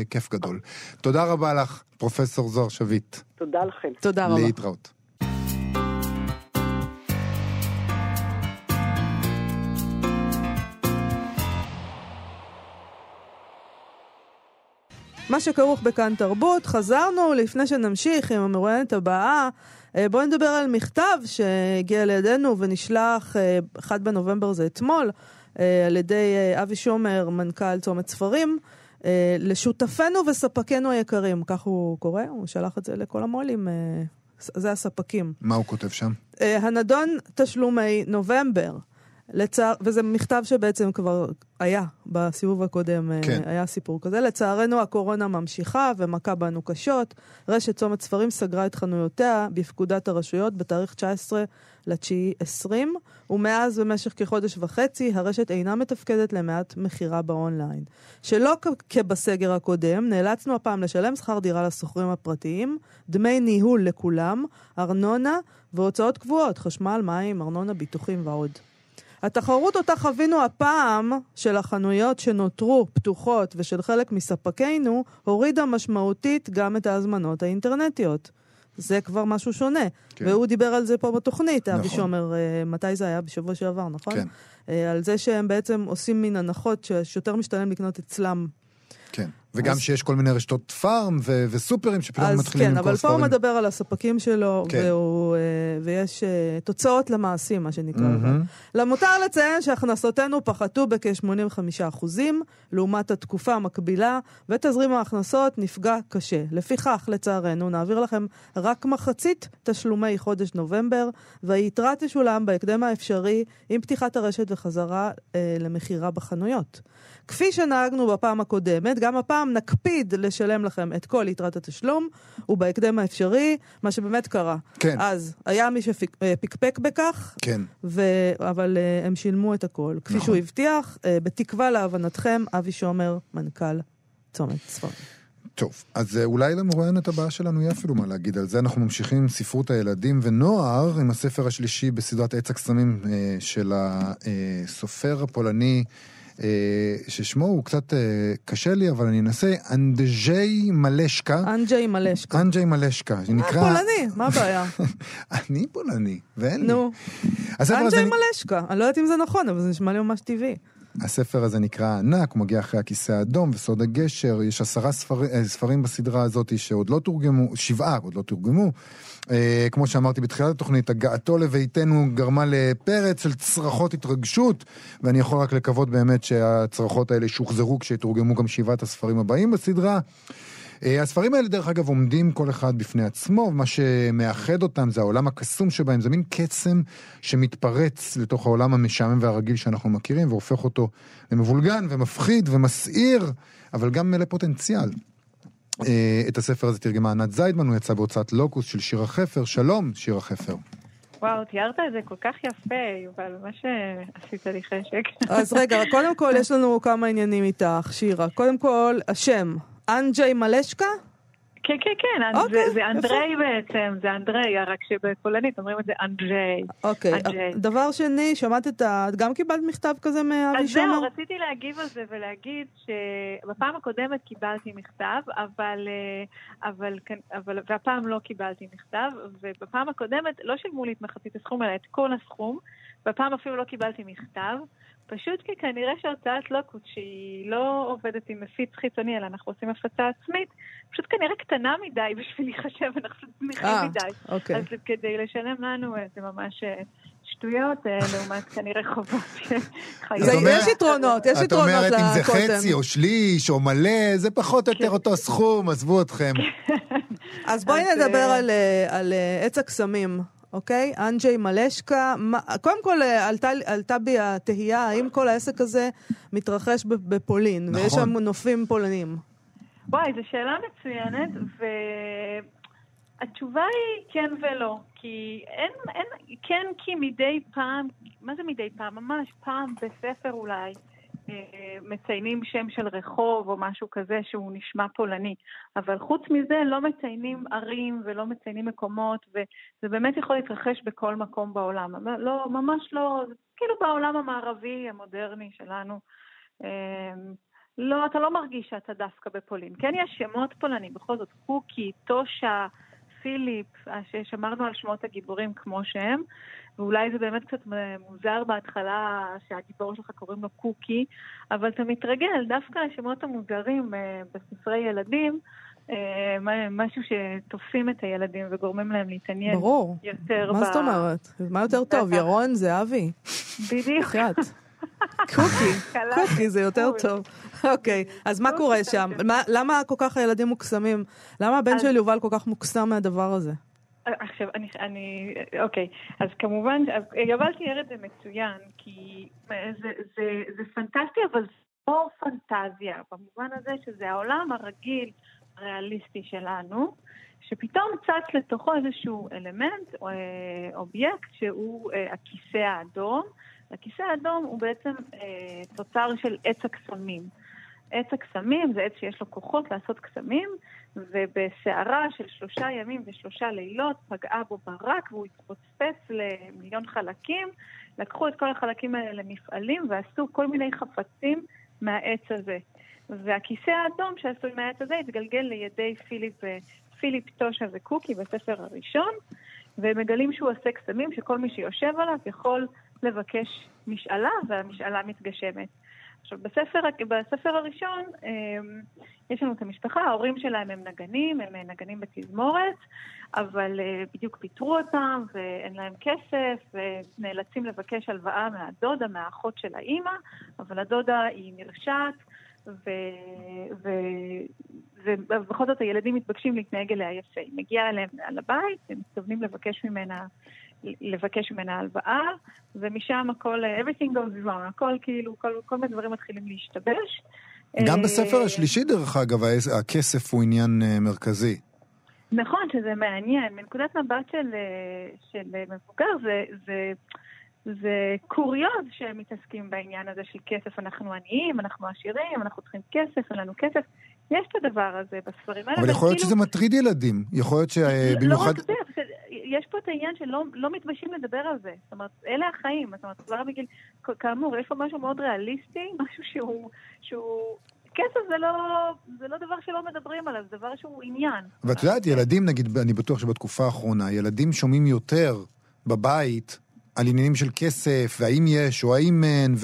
Speaker 2: כיף גדול. תודה רבה לך, פרופסור זוהר שביט.
Speaker 3: תודה לכם.
Speaker 1: תודה רבה.
Speaker 2: להתראות.
Speaker 1: מה שכרוך בכאן תרבות, חזרנו לפני שנמשיך עם המרואיינת הבאה. אה, בואו נדבר על מכתב שהגיע לידינו ונשלח, אה, 1 בנובמבר זה אתמול, אה, על ידי אה, אבי שומר, מנכ"ל צומת ספרים, אה, לשותפינו וספקינו היקרים, כך הוא קורא, הוא שלח את זה לכל המו"לים, אה, זה הספקים.
Speaker 2: מה הוא כותב שם?
Speaker 1: אה, הנדון תשלומי נובמבר. לצער, וזה מכתב שבעצם כבר היה בסיבוב הקודם, אה,
Speaker 2: כן.
Speaker 1: היה סיפור כזה. לצערנו הקורונה ממשיכה ומכה בנו קשות. רשת צומת ספרים סגרה את חנויותיה בפקודת הרשויות בתאריך 19 לתשיעי 20, ומאז במשך כחודש וחצי הרשת אינה מתפקדת למעט מכירה באונליין. שלא כבסגר הקודם, נאלצנו הפעם לשלם שכר דירה לשוכרים הפרטיים, דמי ניהול לכולם, ארנונה והוצאות קבועות, חשמל, מים, ארנונה, ביטוחים ועוד. התחרות אותה חווינו הפעם של החנויות שנותרו פתוחות ושל חלק מספקינו, הורידה משמעותית גם את ההזמנות האינטרנטיות. זה כבר משהו שונה.
Speaker 2: כן.
Speaker 1: והוא דיבר על זה פה בתוכנית, אבי
Speaker 2: נכון.
Speaker 1: שומר, אה, מתי זה היה? בשבוע שעבר, נכון?
Speaker 2: כן.
Speaker 1: אה, על זה שהם בעצם עושים מין הנחות שיותר משתלם לקנות אצלם.
Speaker 2: כן. וגם
Speaker 1: אז-
Speaker 2: שיש כל מיני רשתות פארם ו- וסופרים שפתאום
Speaker 1: אז
Speaker 2: מתחילים
Speaker 1: כן,
Speaker 2: למכור
Speaker 1: אבל פה הוא
Speaker 2: ספרים.
Speaker 1: מדבר על הספקים שלו,
Speaker 2: כן.
Speaker 1: והוא, אה, ויש אה, תוצאות למעשים, מה שנקרא.
Speaker 2: מהמם.
Speaker 1: למותר לציין שהכנסותינו פחתו בכ-85% לעומת התקופה המקבילה, ותזרים ההכנסות נפגע קשה. לפיכך, לצערנו, נעביר לכם רק מחצית תשלומי חודש נובמבר, והיתרה תשולם בהקדם האפשרי עם פתיחת הרשת וחזרה אה, למכירה בחנויות. כפי שנהגנו בפעם הקודמת, גם הפעם נקפיד לשלם לכם את כל יתרת התשלום, ובהקדם האפשרי, מה שבאמת קרה.
Speaker 2: כן.
Speaker 1: אז היה מי שפקפק בכך,
Speaker 2: כן.
Speaker 1: ו... אבל uh, הם שילמו את הכל. כפי
Speaker 2: נכון.
Speaker 1: שהוא הבטיח, uh, בתקווה להבנתכם, אבי שומר, מנכ"ל צומת ספרים.
Speaker 2: טוב, אז אה, אולי למרואיינת הבאה שלנו יהיה אפילו מה להגיד על זה. אנחנו ממשיכים עם ספרות הילדים ונוער, עם הספר השלישי בסדרת עץ הקסמים אה, של הסופר הפולני, אה, ששמו הוא קצת אה, קשה לי, אבל אני אנסה, אנדז'י מלשקה.
Speaker 1: אנג'י מלשקה.
Speaker 2: אנג'י מלשקה,
Speaker 1: אה,
Speaker 2: שנקרא...
Speaker 1: פולני, מה הבעיה?
Speaker 2: אני פולני, ואין לי.
Speaker 1: נו,
Speaker 2: הספר הזה,
Speaker 1: אנג'י מלשקה. אני לא יודעת אם זה נכון, אבל זה נשמע לי ממש טבעי.
Speaker 2: הספר הזה נקרא ענק, הוא מגיע אחרי הכיסא האדום וסוד הגשר, יש עשרה ספר, אה, ספרים בסדרה הזאת שעוד לא תורגמו, שבעה עוד לא תורגמו. אה, כמו שאמרתי בתחילת התוכנית, הגעתו לביתנו גרמה לפרץ של צרחות התרגשות, ואני יכול רק לקוות באמת שהצרחות האלה שוחזרו כשיתורגמו גם שבעת הספרים הבאים בסדרה. אה, הספרים האלה, דרך אגב, עומדים כל אחד בפני עצמו, ומה שמאחד אותם זה העולם הקסום שבהם, זה מין קסם שמתפרץ לתוך העולם המשעמם והרגיל שאנחנו מכירים, והופך אותו למבולגן ומפחיד ומסעיר, אבל גם מלא פוטנציאל. אה, את הספר הזה תרגמה ענת זיידמן, הוא יצא בהוצאת לוקוס של שירה חפר. שלום, שירה חפר.
Speaker 4: וואו, תיארת את זה כל כך יפה, יובל, ממש אה, עשית לי חשק.
Speaker 1: אז רגע, קודם כל יש לנו כמה עניינים איתך, שירה. קודם כל, השם, אנג'י מלשקה?
Speaker 4: כן, כן, כן,
Speaker 1: אוקיי,
Speaker 4: זה, זה
Speaker 1: יפה.
Speaker 4: אנדריי בעצם, זה אנדריי, רק שבפולנית אומרים את זה אנדריי.
Speaker 1: אוקיי.
Speaker 4: אנג'י.
Speaker 1: דבר שני, שמעת את ה... את גם קיבלת מכתב כזה מאבי
Speaker 4: אז זהו? רציתי להגיב על זה ולהגיד שבפעם הקודמת קיבלתי מכתב, אבל, אה, אבל, כן- אבל, והפעם לא קיבלתי מכתב, ובפעם הקודמת לא שילמו לי את מחצית הסכום, אלא את כל הסכום, והפעם אפילו לא קיבלתי מכתב. פשוט כי כנראה שהוצאת לוקוט, שהיא לא עובדת עם מפיץ חיצוני, אלא אנחנו עושים הפצה עצמית, פשוט כנראה קטנה מדי בשביל להיחשב, אנחנו זניחים
Speaker 1: אה,
Speaker 4: מדי.
Speaker 1: אוקיי.
Speaker 4: אז כדי לשלם לנו אה, זה ממש אה. שטויות, לעומת כנראה חובות.
Speaker 1: זה-
Speaker 2: את אומרת-
Speaker 1: יש יתרונות, יש
Speaker 2: את
Speaker 1: יתרונות
Speaker 2: אומרת אם זה. חצי או שליש או מלא, זה פחות או יותר אותו סכום, עזבו אתכם.
Speaker 1: אז בואי נדבר על, על עץ הקסמים, אוקיי? אנג'י מלשקה. מה- קודם כל אה, עלתה, עלתה בי התהייה האם כל העסק הזה מתרחש בפולין, ויש
Speaker 2: נכון.
Speaker 1: שם נופים פולנים.
Speaker 4: וואי, זו שאלה מצוינת, והתשובה היא כן ולא. כי אין, אין, כן כי מדי פעם, מה זה מדי פעם? ממש פעם בספר אולי. אה, מציינים שם של רחוב או משהו כזה שהוא נשמע פולני. אבל חוץ מזה לא מציינים ערים ולא מציינים מקומות, וזה באמת יכול להתרחש בכל מקום בעולם. לא, ממש לא, כאילו בעולם המערבי המודרני שלנו. אה, לא, אתה לא מרגיש שאתה דווקא בפולין. כן יש שמות פולנים, בכל זאת, קוקי, טושה, פיליפ, אה, ששמרנו על שמות הגיבורים כמו שהם, ואולי זה באמת קצת מוזר בהתחלה שהגיבור שלך קוראים לו קוקי, אבל אתה מתרגל, דווקא השמות המוזרים אה, בספרי ילדים, אה, משהו שתופסים את הילדים וגורמים להם להתעניין
Speaker 1: ברור.
Speaker 4: יותר
Speaker 1: מה זאת אומרת? מה יותר טוב. ירון, זהבי?
Speaker 4: בדיוק.
Speaker 1: קוקי, קוקי זה יותר. טוב. אוקיי, אז מה קורה שם? מה- למה כל כך הילדים מוקסמים? למה הבן של יובל כל כך מוקסם מהדבר הזה?
Speaker 4: עכשיו, אני, אני, אוקיי, אז כמובן, אז יובל תיאר את זה מצוין, כי זה, זה, זה פנטסטי, אבל זה לא פנטזיה, במובן הזה שזה העולם הרגיל, הריאליסטי שלנו, שפתאום צץ לתוכו איזשהו אלמנט, או, אה, אובייקט, שהוא אה, הכיסא האדום. הכיסא האדום הוא בעצם אה, תוצר של עץ הקסמים. עץ הקסמים זה עץ שיש לו כוחות לעשות קסמים, ובסערה של שלושה ימים ושלושה לילות פגעה בו ברק והוא התפוצץ למיליון חלקים. לקחו את כל החלקים האלה למפעלים ועשו כל מיני חפצים מהעץ הזה. והכיסא האדום שעשוי מהעץ הזה התגלגל לידי פיליפ, פיליפ טושה וקוקי בספר הראשון, והם מגלים שהוא עושה קסמים שכל מי שיושב עליו יכול לבקש משאלה, והמשאלה מתגשמת. עכשיו, בספר, בספר הראשון אמ, יש לנו את המשפחה, ההורים שלהם הם נגנים, הם נגנים בתזמורת, אבל אה, בדיוק פיטרו אותם ואין להם כסף, ונאלצים לבקש הלוואה מהדודה, מהאחות של האימא, אבל הדודה היא נרשעת, ו... ו... ובכל זאת הילדים מתבקשים להתנהג אליה יפה. היא מגיעה אליהם על הבית, הם מתכוונים לבקש ממנה לבקש ממנה הלוואה, ומשם הכל, everything goes wrong, הכל כאילו, כל, כל מיני דברים מתחילים להשתבש.
Speaker 2: גם
Speaker 4: אה,
Speaker 2: בספר השלישי, דרך אגב, הכסף הוא עניין אה, מרכזי.
Speaker 4: נכון, שזה מעניין. מנקודת מבט של, אה, של מבוגר, זה, זה, זה קוריוז שהם מתעסקים בעניין הזה של כסף. אנחנו עניים, אנחנו עשירים, אנחנו צריכים כסף, אין לנו כסף. יש את הדבר הזה בספרים האלה.
Speaker 2: אבל יכול להיות
Speaker 4: וכאילו-
Speaker 2: שזה מטריד ילדים. יכול להיות שבמיוחד...
Speaker 4: לא רק זה, בסדר, יש פה את העניין שלא לא מתביישים לדבר על זה. זאת אומרת, אלה החיים. זאת אומרת, כבר בגיל... כאמור, יש פה משהו מאוד ריאליסטי, משהו שהוא... שהוא כסף זה לא, זה לא דבר שלא מדברים עליו, זה דבר שהוא עניין.
Speaker 2: ואת יודעת, ילדים, נגיד, אני בטוח שבתקופה האחרונה, ילדים שומעים יותר בבית על עניינים של כסף, והאם יש או האם אין,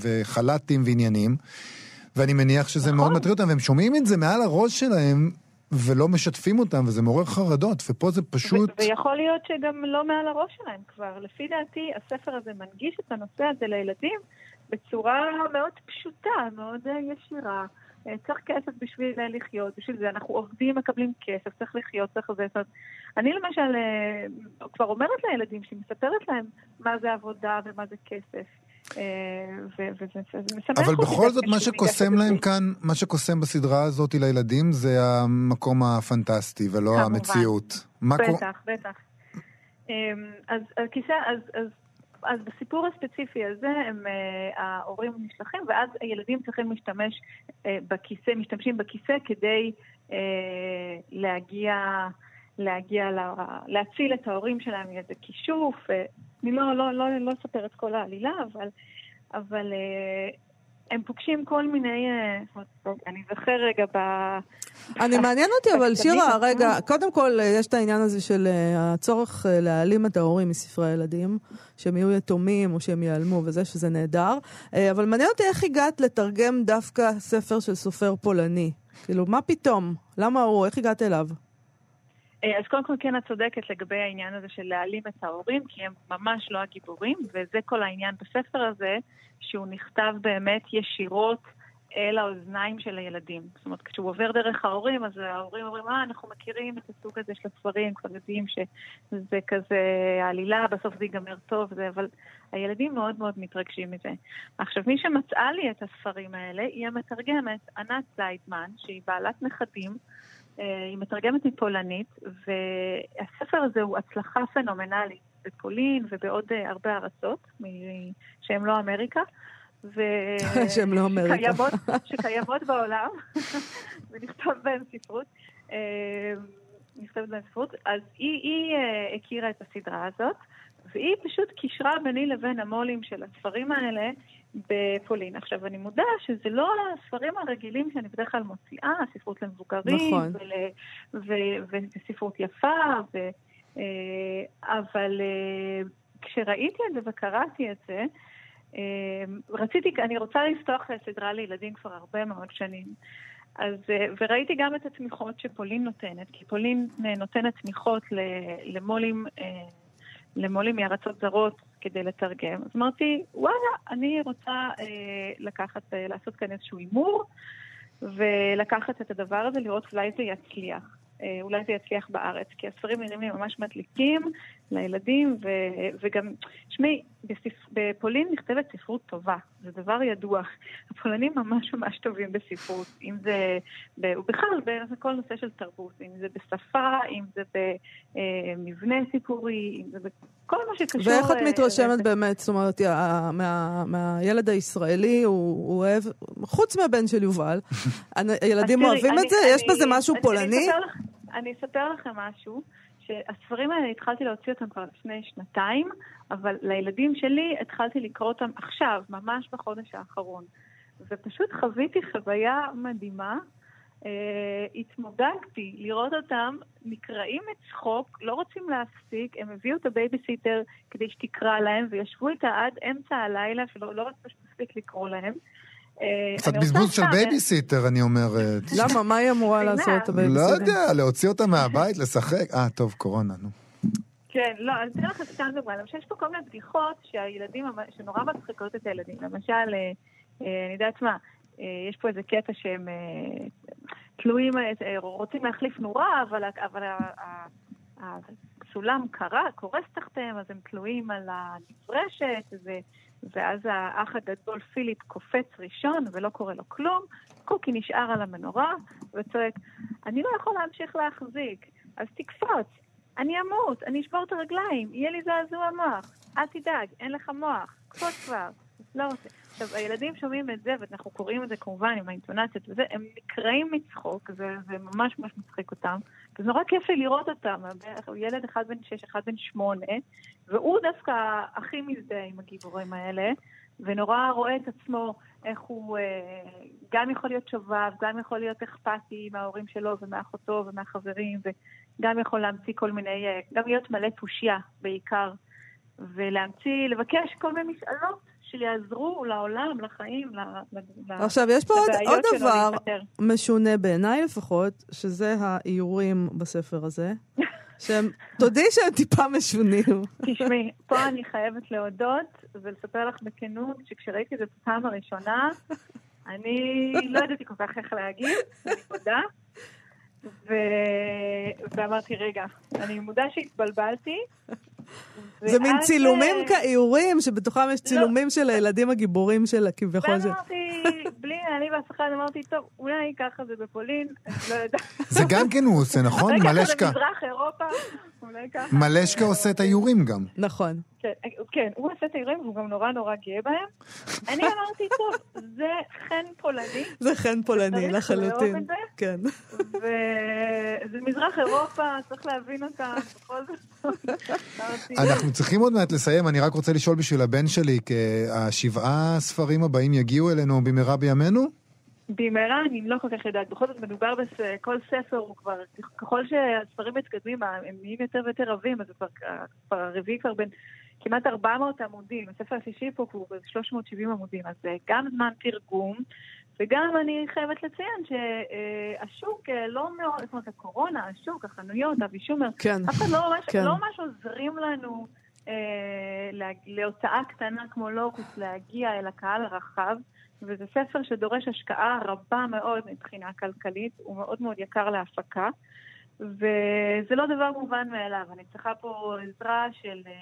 Speaker 2: וחל"תים ועניינים, ואני מניח שזה
Speaker 4: נכון.
Speaker 2: מאוד מטריד אותם, והם שומעים את זה מעל הראש שלהם, ולא משתפים אותם, וזה מעורר חרדות, ופה זה פשוט...
Speaker 4: ו- ויכול להיות שגם לא מעל הראש שלהם כבר. לפי דעתי, הספר הזה מנגיש את הנושא הזה לילדים בצורה מאוד פשוטה, מאוד אה, ישירה. אה, צריך כסף בשביל אה, לחיות, בשביל זה אנחנו עובדים, מקבלים כסף, צריך לחיות, צריך זה. זאת אומרת, אני למשל כבר אומרת לילדים שהיא מספרת להם מה זה עבודה ומה זה כסף. אה,
Speaker 2: אבל בכל זאת, מה שקוסם להם. כאן, מה שקוסם בסדרה הזאת לילדים, זה המקום הפנטסטי, ולא. המציאות.
Speaker 4: בטח, בטח. אמ, אז בסיפור הספציפי הזה, הם, אה, ההורים נשלחים, ואז הילדים צריכים להשתמש אה, בכיסא, משתמשים בכיסא כדי להגיע, להגיע, ל- להציל את ההורים שלהם מאיזה כישוף. אה, אני לא, לא, לא, לא אספר את כל העלילה, אבל, אבל אה, הם פוגשים כל מיני, אה, אני זוכר רגע ב...
Speaker 1: אני מעניין אותי, אבל שירה. רגע, קודם כל אה, יש את העניין הזה של אה, הצורך אה, להעלים את ההורים מספרי הילדים, שהם יהיו יתומים או שהם ייעלמו וזה, שזה נהדר. אה, אבל מעניין אותי איך הגעת לתרגם דווקא ספר של סופר פולני. כאילו, מה פתאום? למה הוא? איך הגעת אליו?
Speaker 4: אה, אז קודם כל כן את צודקת לגבי העניין הזה של להעלים את ההורים, כי הם ממש לא הגיבורים, וזה כל העניין בספר הזה, שהוא נכתב באמת ישירות אל האוזניים של הילדים. זאת אומרת, כשהוא עובר דרך ההורים, אז ההורים אומרים, אה, אנחנו מכירים את הסוג הזה של הספרים, כבר יודעים שזה כזה עלילה, בסוף זה ייגמר טוב, זה, אבל הילדים מאוד מאוד מתרגשים מזה. עכשיו, מי שמצאה לי את הספרים האלה היא המתרגמת ענת זיידמן, שהיא בעלת נכדים. אה, היא מתרגמת מפולנית, והספר הזה הוא הצלחה פנומנלית בפולין ובעוד אה, הרבה ארצות שהן לא אמריקה.
Speaker 1: ו... שהן לא אמריקה.
Speaker 4: שקיימות, שקיימות בעולם, ונכתב בהן ספרות. אה, נכתבת בהן ספרות. אז היא, היא הכירה את הסדרה הזאת, והיא פשוט קישרה ביני לבין המו"לים של הספרים האלה בפולין. עכשיו, אני מודה שזה לא הספרים הרגילים שאני בדרך כלל מוציאה, ספרות למבוגרים,
Speaker 1: נכון.
Speaker 4: וספרות יפה, ו, אה, אבל אה, כשראיתי את זה וקראתי את זה, אה, רציתי, אני רוצה לפתוח סדרה לילדים כבר הרבה מאוד שנים. אז, וראיתי גם את התמיכות שפולין נותנת, כי פולין נותנת תמיכות למו"לים למו"לים מארצות זרות כדי לתרגם. אז אמרתי, וואלה, אני רוצה אה, לקחת, אה, לעשות כאן איזשהו הימור, ולקחת את הדבר הזה, לראות אולי זה יצליח. אה, אולי זה יצליח בארץ, כי הספרים נראים לי ממש מדליקים לילדים, ו, וגם, תשמעי, בפולין נכתבת ספרות טובה, זה דבר ידוע. הפולנים ממש ממש טובים בספרות, אם זה, ובכלל בכל נושא של תרבות, אם זה בשפה, אם זה במבנה סיפורי, אם זה בכל מה שקשור...
Speaker 1: ואיך את אה, מתרשמת באמת, זאת אומרת, מה, מהילד הישראלי, הוא, הוא אוהב, חוץ מהבן של יובל, הילדים אוהבים את זה? יש בזה משהו פולני?
Speaker 4: אני אספר לכם משהו. שהספרים האלה התחלתי להוציא אותם כבר לפני שנתיים, אבל לילדים שלי התחלתי לקרוא אותם עכשיו, ממש בחודש האחרון. ופשוט חוויתי חוויה מדהימה. Uh, התמודדתי לראות אותם נקרעים מצחוק, לא רוצים להפסיק, הם הביאו את הבייביסיטר כדי שתקרא להם, וישבו איתה עד אמצע הלילה, שלא לא רצו שתספיק לקרוא להם.
Speaker 2: אה, קצת בזבוז של בייביסיטר, אני אומרת.
Speaker 1: למה? מה היא אמורה לעשות, הבייביסיטר?
Speaker 2: לא יודע, להוציא אותה מהבית, לשחק. אה, טוב, קורונה, נו.
Speaker 4: כן, לא, אני אתן לך סתם דוגמא. למשל, יש פה כל מיני בדיחות שהילדים, שנורא מצחיקות את הילדים. למשל, אה, אה, אני יודעת מה, יש פה איזה קטע שהם תלויים, רוצים להחליף נורה, אבל הסולם קורס תחתיהם, אז הם תלויים על הנברשת, ואז האח הגדול פיליפ קופץ ראשון ולא קורה לו כלום, קוקי נשאר על המנורה וצועק, אני לא יכול להמשיך להחזיק, אז תקפוץ, אני אמות, אני אשבור את הרגליים, יהיה לי זעזוע מוח, אל תדאג, אין לך מוח, קפוץ כבר, לא רוצה. עכשיו, הילדים שומעים את זה, ואנחנו קוראים את זה כמובן עם האינטונציות וזה, הם נקרעים מצחוק, זה, זה ממש ממש מצחיק אותם. וזה נורא כיף לי לראות אותם, ילד אחד בן שש, אחד בן שמונה, והוא דווקא הכי מזדהה עם הגיבורים האלה, ונורא רואה את עצמו איך הוא אה, גם יכול להיות שובב, גם יכול להיות אכפתי מההורים שלו ומאחותו ומהחברים, וגם יכול להמציא כל מיני, אה, גם להיות מלא תושייה בעיקר, ולהמציא, לבקש כל מיני משאלות שיעזרו לעולם, לחיים, ל...
Speaker 1: עכשיו, יש פה עוד, עוד דבר משונה בעיניי לפחות, שזה האיורים בספר הזה. שהם, תודי שהם טיפה משונים.
Speaker 4: תשמעי, פה אני חייבת להודות ולספר לך בכנות, שכשראיתי את זה בפעם הראשונה, אני לא ידעתי כל כך איך להגיד, אני מודה. ו... ואמרתי, רגע, אני מודה שהתבלבלתי.
Speaker 1: זה מין צילומים אה, כאיורים, שבתוכם יש לא. צילומים של הילדים הגיבורים שלה, כביכול.
Speaker 4: ואמרתי, בלי, אני ואף אחד אמרתי, טוב, אולי ככה זה בפולין, אני לא יודעת.
Speaker 2: זה גם כן הוא עושה, נכון?
Speaker 4: מלשקה. אולי ככה זה מזרח אירופה, אולי ככה.
Speaker 2: מלשקה עושה את האיורים גם.
Speaker 1: נכון.
Speaker 4: כן, כן, הוא עושה את האירועים והוא גם נורא נורא גאה בהם. אני אמרתי, טוב, זה חן פולני.
Speaker 1: זה חן פולני, לחלוטין.
Speaker 4: כן. וזה מזרח אירופה, צריך להבין אותה, בכל זאת.
Speaker 2: אנחנו צריכים עוד מעט לסיים, אני רק רוצה לשאול בשביל הבן שלי, השבעה ספרים הבאים יגיעו אלינו במהרה בימינו?
Speaker 4: במהרה אני לא כל כך יודעת. בכל זאת מדובר בכל ספר הוא כבר, ככל שהספרים מתקדמים, הם נהיים יותר ויותר רבים, אז כבר, כבר הרביעי כבר בין כמעט 400 עמודים. הספר השישי פה הוא 370 עמודים, אז זה גם זמן תרגום, וגם אני חייבת לציין שהשוק אה, לא מאוד, זאת אומרת הקורונה, השוק, החנויות, אבי שומר,
Speaker 1: כן.
Speaker 4: אף אחד לא ממש,
Speaker 1: כן.
Speaker 4: לא ממש עוזרים לנו אה, לה- להוצאה קטנה כמו לוקוס להגיע אל הקהל הרחב, וזה ספר שדורש השקעה רבה מאוד מבחינה כלכלית, הוא מאוד מאוד יקר להפקה. וזה לא דבר מובן מאליו, אני צריכה פה עזרה של אה,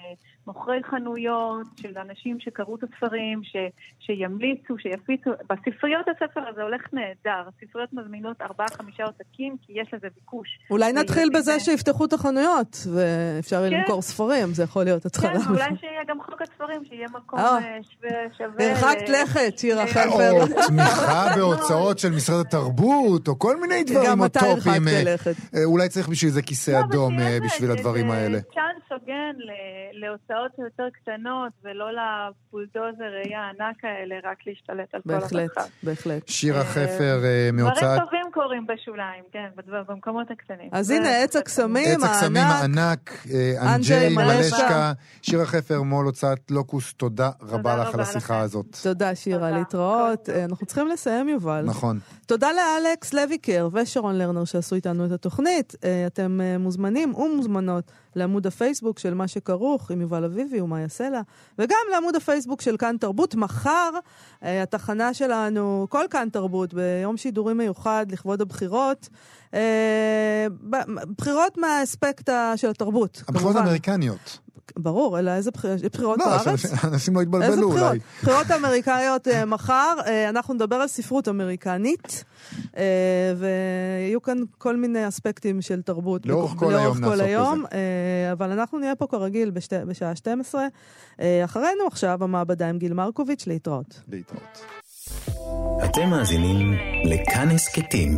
Speaker 4: מוכרי חנויות, של אנשים שקראו את הספרים, ש, שימליצו, שיפיצו. בספריות הספר הזה הולך נהדר, הספריות מזמינות ארבעה-חמישה עותקים, כי יש לזה ביקוש.
Speaker 1: אולי נתחיל
Speaker 4: וילדים,
Speaker 1: בזה
Speaker 4: אה,
Speaker 1: שיפתחו את החנויות, ואפשר
Speaker 4: כן.
Speaker 1: למכור ספרים, זה יכול להיות התחלה.
Speaker 4: כן, ואולי שיהיה גם חוק הספרים, שיהיה מקום
Speaker 1: אה.
Speaker 4: אה, שווה...
Speaker 1: הרחקת
Speaker 4: ל-
Speaker 1: לכת, שירה
Speaker 4: אה,
Speaker 1: חלפר.
Speaker 2: או תמיכה בהוצאות של משרד התרבות, או כל מיני דברים
Speaker 1: גם אתה
Speaker 2: אוטופיים.
Speaker 1: הרחקת
Speaker 2: אה,
Speaker 1: לכת.
Speaker 2: אולי צריך בשביל זה כיסא
Speaker 4: לא,
Speaker 2: אדום אה, בשביל הדברים האלה.
Speaker 4: צ'אנס הוגן ל- להוצאות יותר קטנות, ולא לבולדוזרי הענק האלה, רק להשתלט על כל
Speaker 1: בהחלט,
Speaker 4: המרחב.
Speaker 1: בהחלט.
Speaker 2: שירה
Speaker 4: אה,
Speaker 2: חפר אה, מהוצאת
Speaker 4: דברים טובים קורים בשוליים, כן, במקומות הקטנים.
Speaker 1: אז הנה, עץ הקסמים,
Speaker 2: עץ הקסמים
Speaker 1: הענק.
Speaker 2: הענק, אה,
Speaker 1: אנג'י מלשקה.
Speaker 2: שירה חפר מול הוצאת לוקוס, תודה רבה לך על השיחה. הזאת.
Speaker 1: תודה, שירה,
Speaker 4: תודה.
Speaker 1: להתראות.
Speaker 4: כל
Speaker 1: אנחנו צריכים לסיים, יובל.
Speaker 2: נכון.
Speaker 1: תודה לאלכס לויקר ושרון לרנר שעשו איתנו את התוכנית. אתם מוזמנים ומוזמנות לעמוד הפייסבוק של מה שכרוך עם יובל אביבי ומאיה סלע, וגם לעמוד הפייסבוק של כאן תרבות. מחר אה, התחנה שלנו, כל כאן תרבות, ביום שידורי מיוחד לכבוד הבחירות. אה, בחירות מהאספקט של התרבות,
Speaker 2: הבחירות. האמריקניות.
Speaker 1: ברור, אלא איזה בחירות? יש בחירות
Speaker 2: לא,
Speaker 1: בארץ?
Speaker 2: לא
Speaker 1: איזה
Speaker 2: יתבלבלו
Speaker 1: בחירות?
Speaker 2: אולי.
Speaker 1: בחירות אמריקאיות אה, מחר, אה, אנחנו נדבר על ספרות אמריקנית, ויהיו כאן כל מיני אספקטים של תרבות.
Speaker 2: לאורך
Speaker 1: בכ-
Speaker 2: כל היום
Speaker 1: לאורך כל
Speaker 2: נעסוק
Speaker 1: היום, אה, אבל אנחנו נהיה פה כרגיל בשתי, בשעה 12. אה, אחרינו עכשיו המעבדה עם גיל מרקוביץ', להתראות.
Speaker 2: להתראות.
Speaker 5: אתם מאזינים לכאן הסכתים,